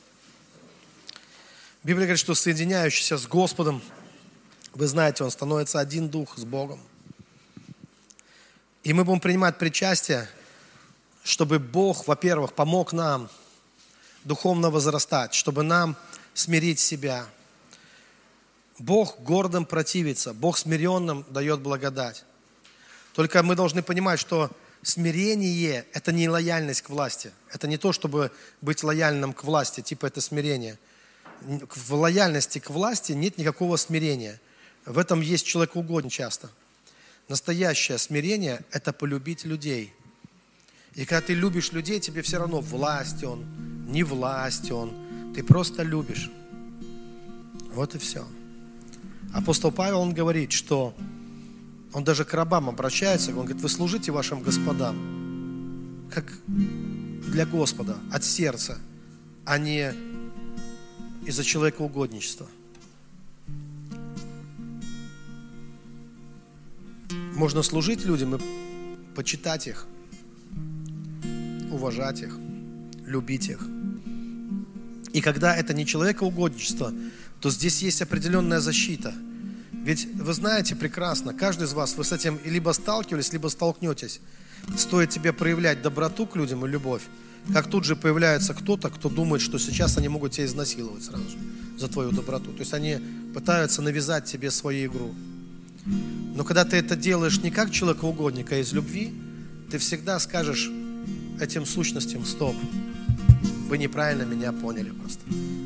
Библия говорит, что соединяющийся с Господом, вы знаете, он становится один дух с Богом. И мы будем принимать причастие, чтобы Бог, во-первых, помог нам духовно возрастать, чтобы нам смирить себя. Бог гордым противится, Бог смиренным дает благодать. Только мы должны понимать, что смирение – это не лояльность к власти. Это не то, чтобы быть лояльным к власти, типа это смирение. В лояльности к власти нет никакого смирения. В этом есть человек угодно часто. Настоящее смирение – это полюбить людей. И когда ты любишь людей, тебе все равно власть он, не власть он. Ты просто любишь. Вот и все. Апостол Павел, он говорит, что он даже к рабам обращается, он говорит, вы служите вашим господам, как для Господа, от сердца, а не из-за человека угодничества. Можно служить людям и почитать их, уважать их, любить их. И когда это не человекоугодничество, то здесь есть определенная защита – ведь вы знаете прекрасно, каждый из вас, вы с этим либо сталкивались, либо столкнетесь. Стоит тебе проявлять доброту к людям и любовь, как тут же появляется кто-то, кто думает, что сейчас они могут тебя изнасиловать сразу же за твою доброту. То есть они пытаются навязать тебе свою игру. Но когда ты это делаешь не как человека-угодник, а из любви, ты всегда скажешь этим сущностям «стоп». Вы неправильно меня поняли просто.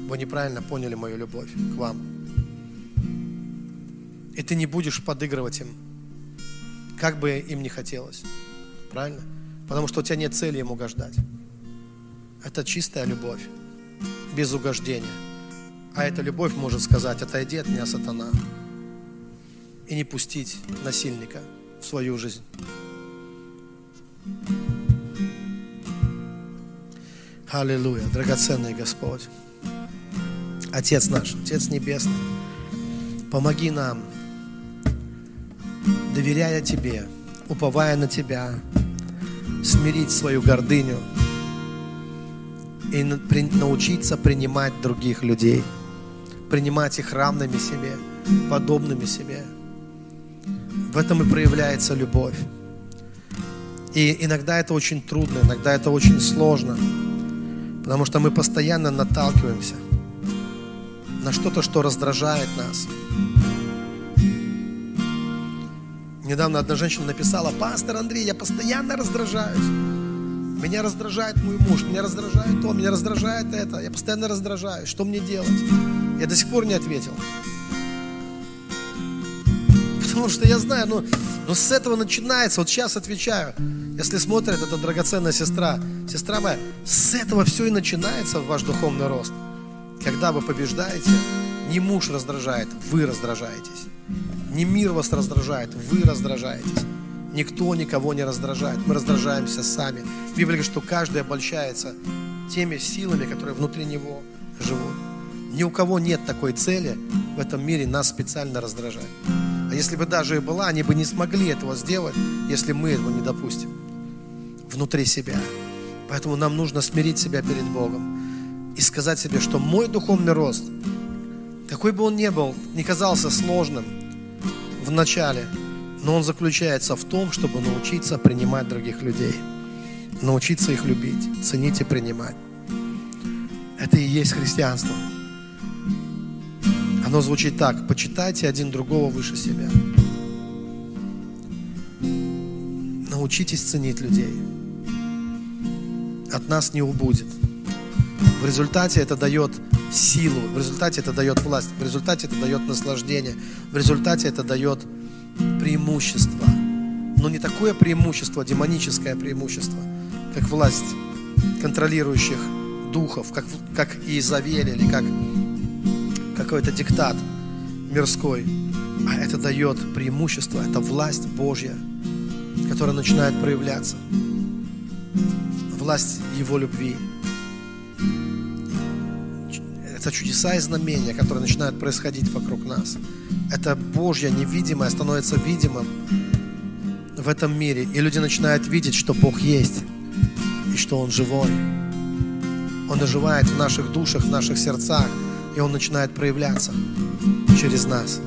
Вы неправильно поняли мою любовь к вам. И ты не будешь подыгрывать им, как бы им не хотелось. Правильно? Потому что у тебя нет цели им угождать. Это чистая любовь, без угождения. А эта любовь может сказать, отойди от меня, сатана, и не пустить насильника в свою жизнь. Аллилуйя, драгоценный Господь. Отец наш, Отец Небесный, помоги нам доверяя Тебе, уповая на Тебя, смирить свою гордыню и научиться принимать других людей, принимать их равными себе, подобными себе. В этом и проявляется любовь. И иногда это очень трудно, иногда это очень сложно, потому что мы постоянно наталкиваемся на что-то, что раздражает нас, Недавно одна женщина написала, пастор Андрей, я постоянно раздражаюсь. Меня раздражает мой муж, меня раздражает то, меня раздражает это. Я постоянно раздражаюсь. Что мне делать? Я до сих пор не ответил. Потому что я знаю, ну, ну с этого начинается. Вот сейчас отвечаю. Если смотрит эта драгоценная сестра, сестра моя, с этого все и начинается ваш духовный рост. Когда вы побеждаете, не муж раздражает, вы раздражаетесь. Не мир вас раздражает, вы раздражаетесь. Никто никого не раздражает. Мы раздражаемся сами. Библия говорит, что каждый обольщается теми силами, которые внутри него живут. Ни у кого нет такой цели в этом мире нас специально раздражать. А если бы даже и была, они бы не смогли этого сделать, если мы этого не допустим внутри себя. Поэтому нам нужно смирить себя перед Богом и сказать себе, что мой духовный рост, какой бы он ни был, не казался сложным, в начале, но он заключается в том, чтобы научиться принимать других людей, научиться их любить, ценить и принимать. Это и есть христианство. Оно звучит так, почитайте один другого выше себя. Научитесь ценить людей. От нас не убудет. В результате это дает силу, в результате это дает власть, в результате это дает наслаждение, в результате это дает преимущество. Но не такое преимущество, демоническое преимущество, как власть контролирующих духов, как, как Иезавель или как какой-то диктат мирской. А это дает преимущество, это власть Божья, которая начинает проявляться. Власть Его любви. Это чудеса и знамения, которые начинают происходить вокруг нас. Это Божье невидимое становится видимым в этом мире. И люди начинают видеть, что Бог есть и что Он живой. Он оживает в наших душах, в наших сердцах, и Он начинает проявляться через нас.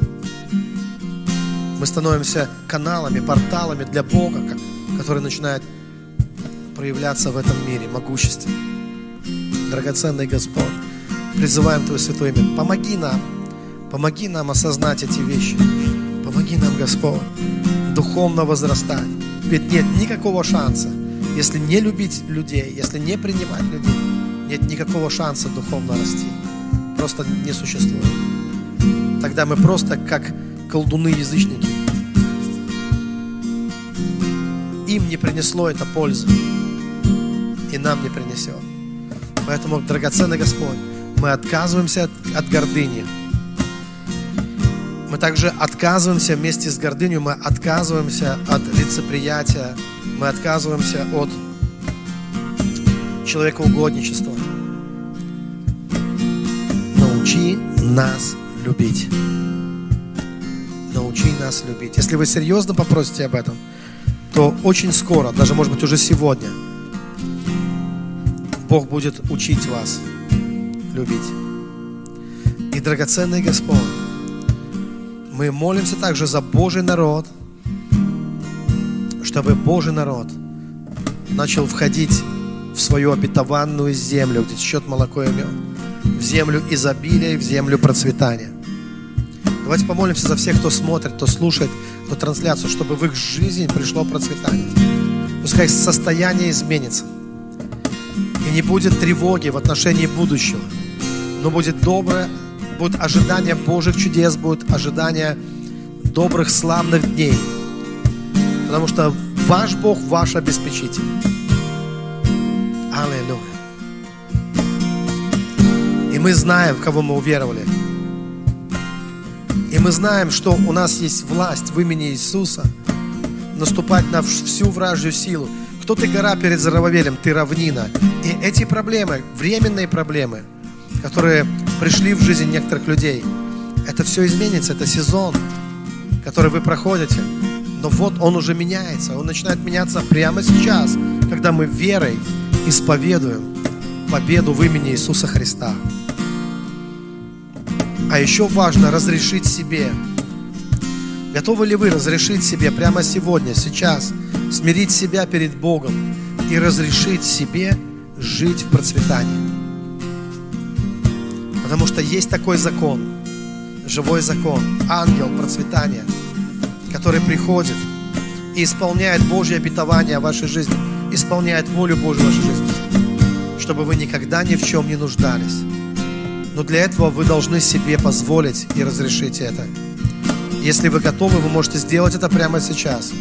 Мы становимся каналами, порталами для Бога, который начинает проявляться в этом мире, могуществе. Драгоценный Господь, призываем Твое Святое Имя, помоги нам, помоги нам осознать эти вещи. Помоги нам, Господь, духовно возрастать. Ведь нет никакого шанса, если не любить людей, если не принимать людей, нет никакого шанса духовно расти. Просто не существует. Тогда мы просто как колдуны-язычники. Им не принесло это пользы. И нам не принесет. Поэтому, драгоценный Господь, мы отказываемся от, от гордыни. Мы также отказываемся вместе с гордыней, мы отказываемся от лицеприятия, мы отказываемся от человекоугодничества. Научи нас любить. Научи нас любить. Если вы серьезно попросите об этом, то очень скоро, даже может быть уже сегодня, Бог будет учить вас любить. И, драгоценный Господь, мы молимся также за Божий народ, чтобы Божий народ начал входить в свою обетованную землю, где течет молоко и мед, в землю изобилия и в землю процветания. Давайте помолимся за всех, кто смотрит, кто слушает эту трансляцию, чтобы в их жизнь пришло процветание. Пускай состояние изменится. И не будет тревоги в отношении будущего, но будет доброе, будет ожидание Божьих чудес, будет ожидание добрых, славных дней. Потому что ваш Бог ваш обеспечитель. Аллилуйя. Мы знаем, в кого мы уверовали. И мы знаем, что у нас есть власть в имени Иисуса наступать на всю вражью силу. Кто ты гора перед Зарававелем, ты равнина. И эти проблемы, временные проблемы, которые пришли в жизнь некоторых людей, это все изменится, это сезон, который вы проходите. Но вот он уже меняется, он начинает меняться прямо сейчас, когда мы верой исповедуем победу в имени Иисуса Христа. А еще важно разрешить себе. Готовы ли вы разрешить себе прямо сегодня, сейчас, смирить себя перед Богом и разрешить себе жить в процветании? Потому что есть такой закон, живой закон, ангел процветания, который приходит и исполняет Божье обетование в вашей жизни – исполняет волю Божью в вашей жизни, чтобы вы никогда ни в чем не нуждались. Но для этого вы должны себе позволить и разрешить это. Если вы готовы, вы можете сделать это прямо сейчас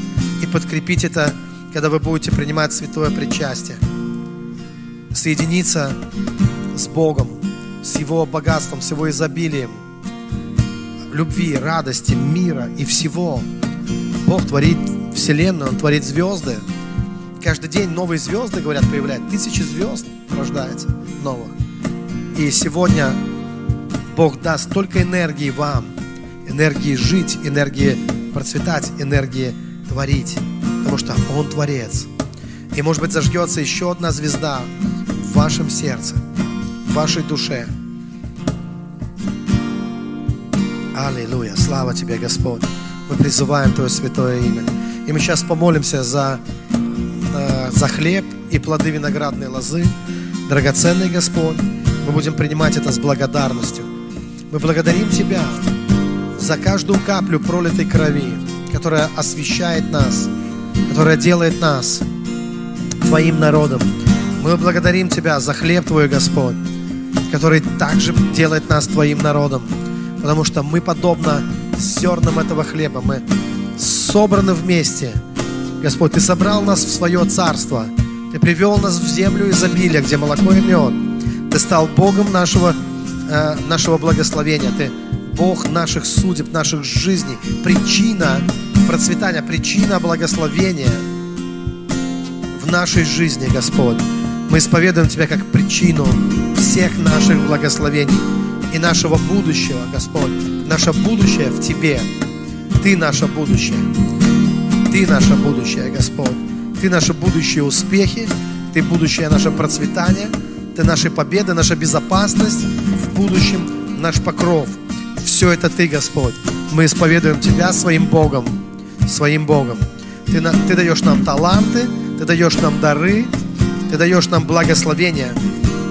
и подкрепить это, когда вы будете принимать святое причастие. Соединиться с Богом, с Его богатством, с Его изобилием, любви, радости, мира и всего. Бог творит Вселенную, Он творит звезды – Каждый день новые звезды, говорят, появляют. Тысячи звезд рождается новых. И сегодня Бог даст столько энергии вам. Энергии жить, энергии процветать, энергии творить. Потому что Он Творец. И может быть зажгется еще одна звезда в вашем сердце, в вашей душе. Аллилуйя. Слава Тебе, Господь. Мы призываем Твое святое имя. И мы сейчас помолимся за Э, за хлеб и плоды виноградной лозы. Драгоценный Господь, мы будем принимать это с благодарностью. Мы благодарим Тебя за каждую каплю пролитой крови, которая освещает нас которая делает нас Твоим народом. Мы благодарим Тебя за хлеб Твой, Господь, который также делает нас Твоим народом. Потому что мы, подобно зернам этого хлеба, мы собраны вместе. Господь, Ты собрал нас в свое царство. Ты привел нас в землю изобилия, где молоко и мед. Ты стал Богом нашего, э, нашего благословения. Ты Бог наших судеб, наших жизней. Причина процветания, причина благословения в нашей жизни, Господь. Мы исповедуем Тебя как причину всех наших благословений и нашего будущего, Господь. Наше будущее в Тебе. Ты наше будущее. Ты наше будущее, Господь. Ты наши будущие успехи, Ты будущее наше процветание, Ты наши победы, наша безопасность в будущем, наш покров. Все это Ты, Господь. Мы исповедуем Тебя своим Богом, своим Богом. Ты, ты даешь нам таланты, Ты даешь нам дары, Ты даешь нам благословения,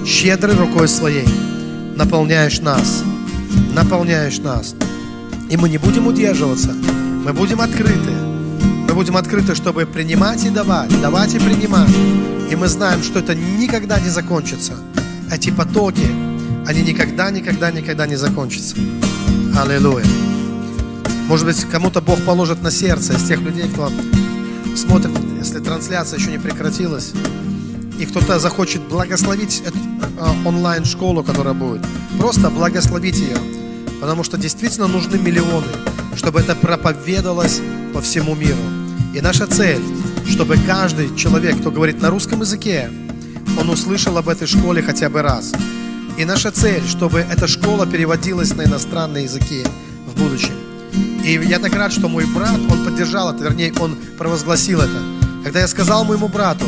щедрой рукой своей. Наполняешь нас, наполняешь нас. И мы не будем удерживаться, мы будем открыты. Будем открыты, чтобы принимать и давать, давать и принимать. И мы знаем, что это никогда не закончится. Эти потоки, они никогда, никогда, никогда не закончатся. Аллилуйя. Может быть, кому-то Бог положит на сердце из тех людей, кто смотрит, если трансляция еще не прекратилась, и кто-то захочет благословить эту э, онлайн-школу, которая будет. Просто благословить ее. Потому что действительно нужны миллионы, чтобы это проповедовалось по всему миру. И наша цель, чтобы каждый человек, кто говорит на русском языке, он услышал об этой школе хотя бы раз. И наша цель, чтобы эта школа переводилась на иностранные языки в будущем. И я так рад, что мой брат, он поддержал это, вернее, он провозгласил это. Когда я сказал моему брату,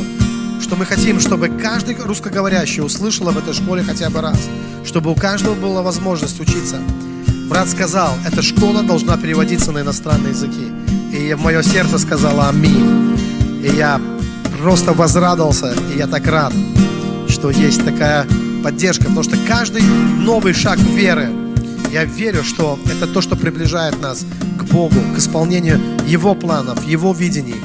что мы хотим, чтобы каждый русскоговорящий услышал об этой школе хотя бы раз, чтобы у каждого была возможность учиться. Брат сказал, эта школа должна переводиться на иностранные языки. И мое сердце сказала аминь. И я просто возрадовался, и я так рад, что есть такая поддержка, потому что каждый новый шаг веры, я верю, что это то, что приближает нас к Богу, к исполнению Его планов, Его видений.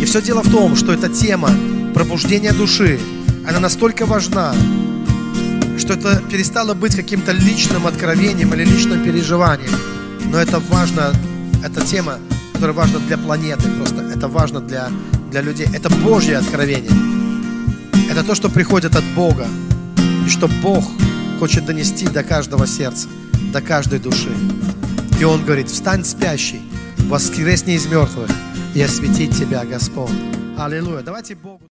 И все дело в том, что эта тема пробуждения души, она настолько важна, что это перестало быть каким-то личным откровением или личным переживанием. Но это важно, эта тема, которая важна для планеты, просто это важно для, для людей. Это Божье откровение. Это то, что приходит от Бога. И что Бог хочет донести до каждого сердца, до каждой души. И Он говорит, встань спящий, воскресни из мертвых, и осветить тебя Господь. Аллилуйя. Давайте Богу.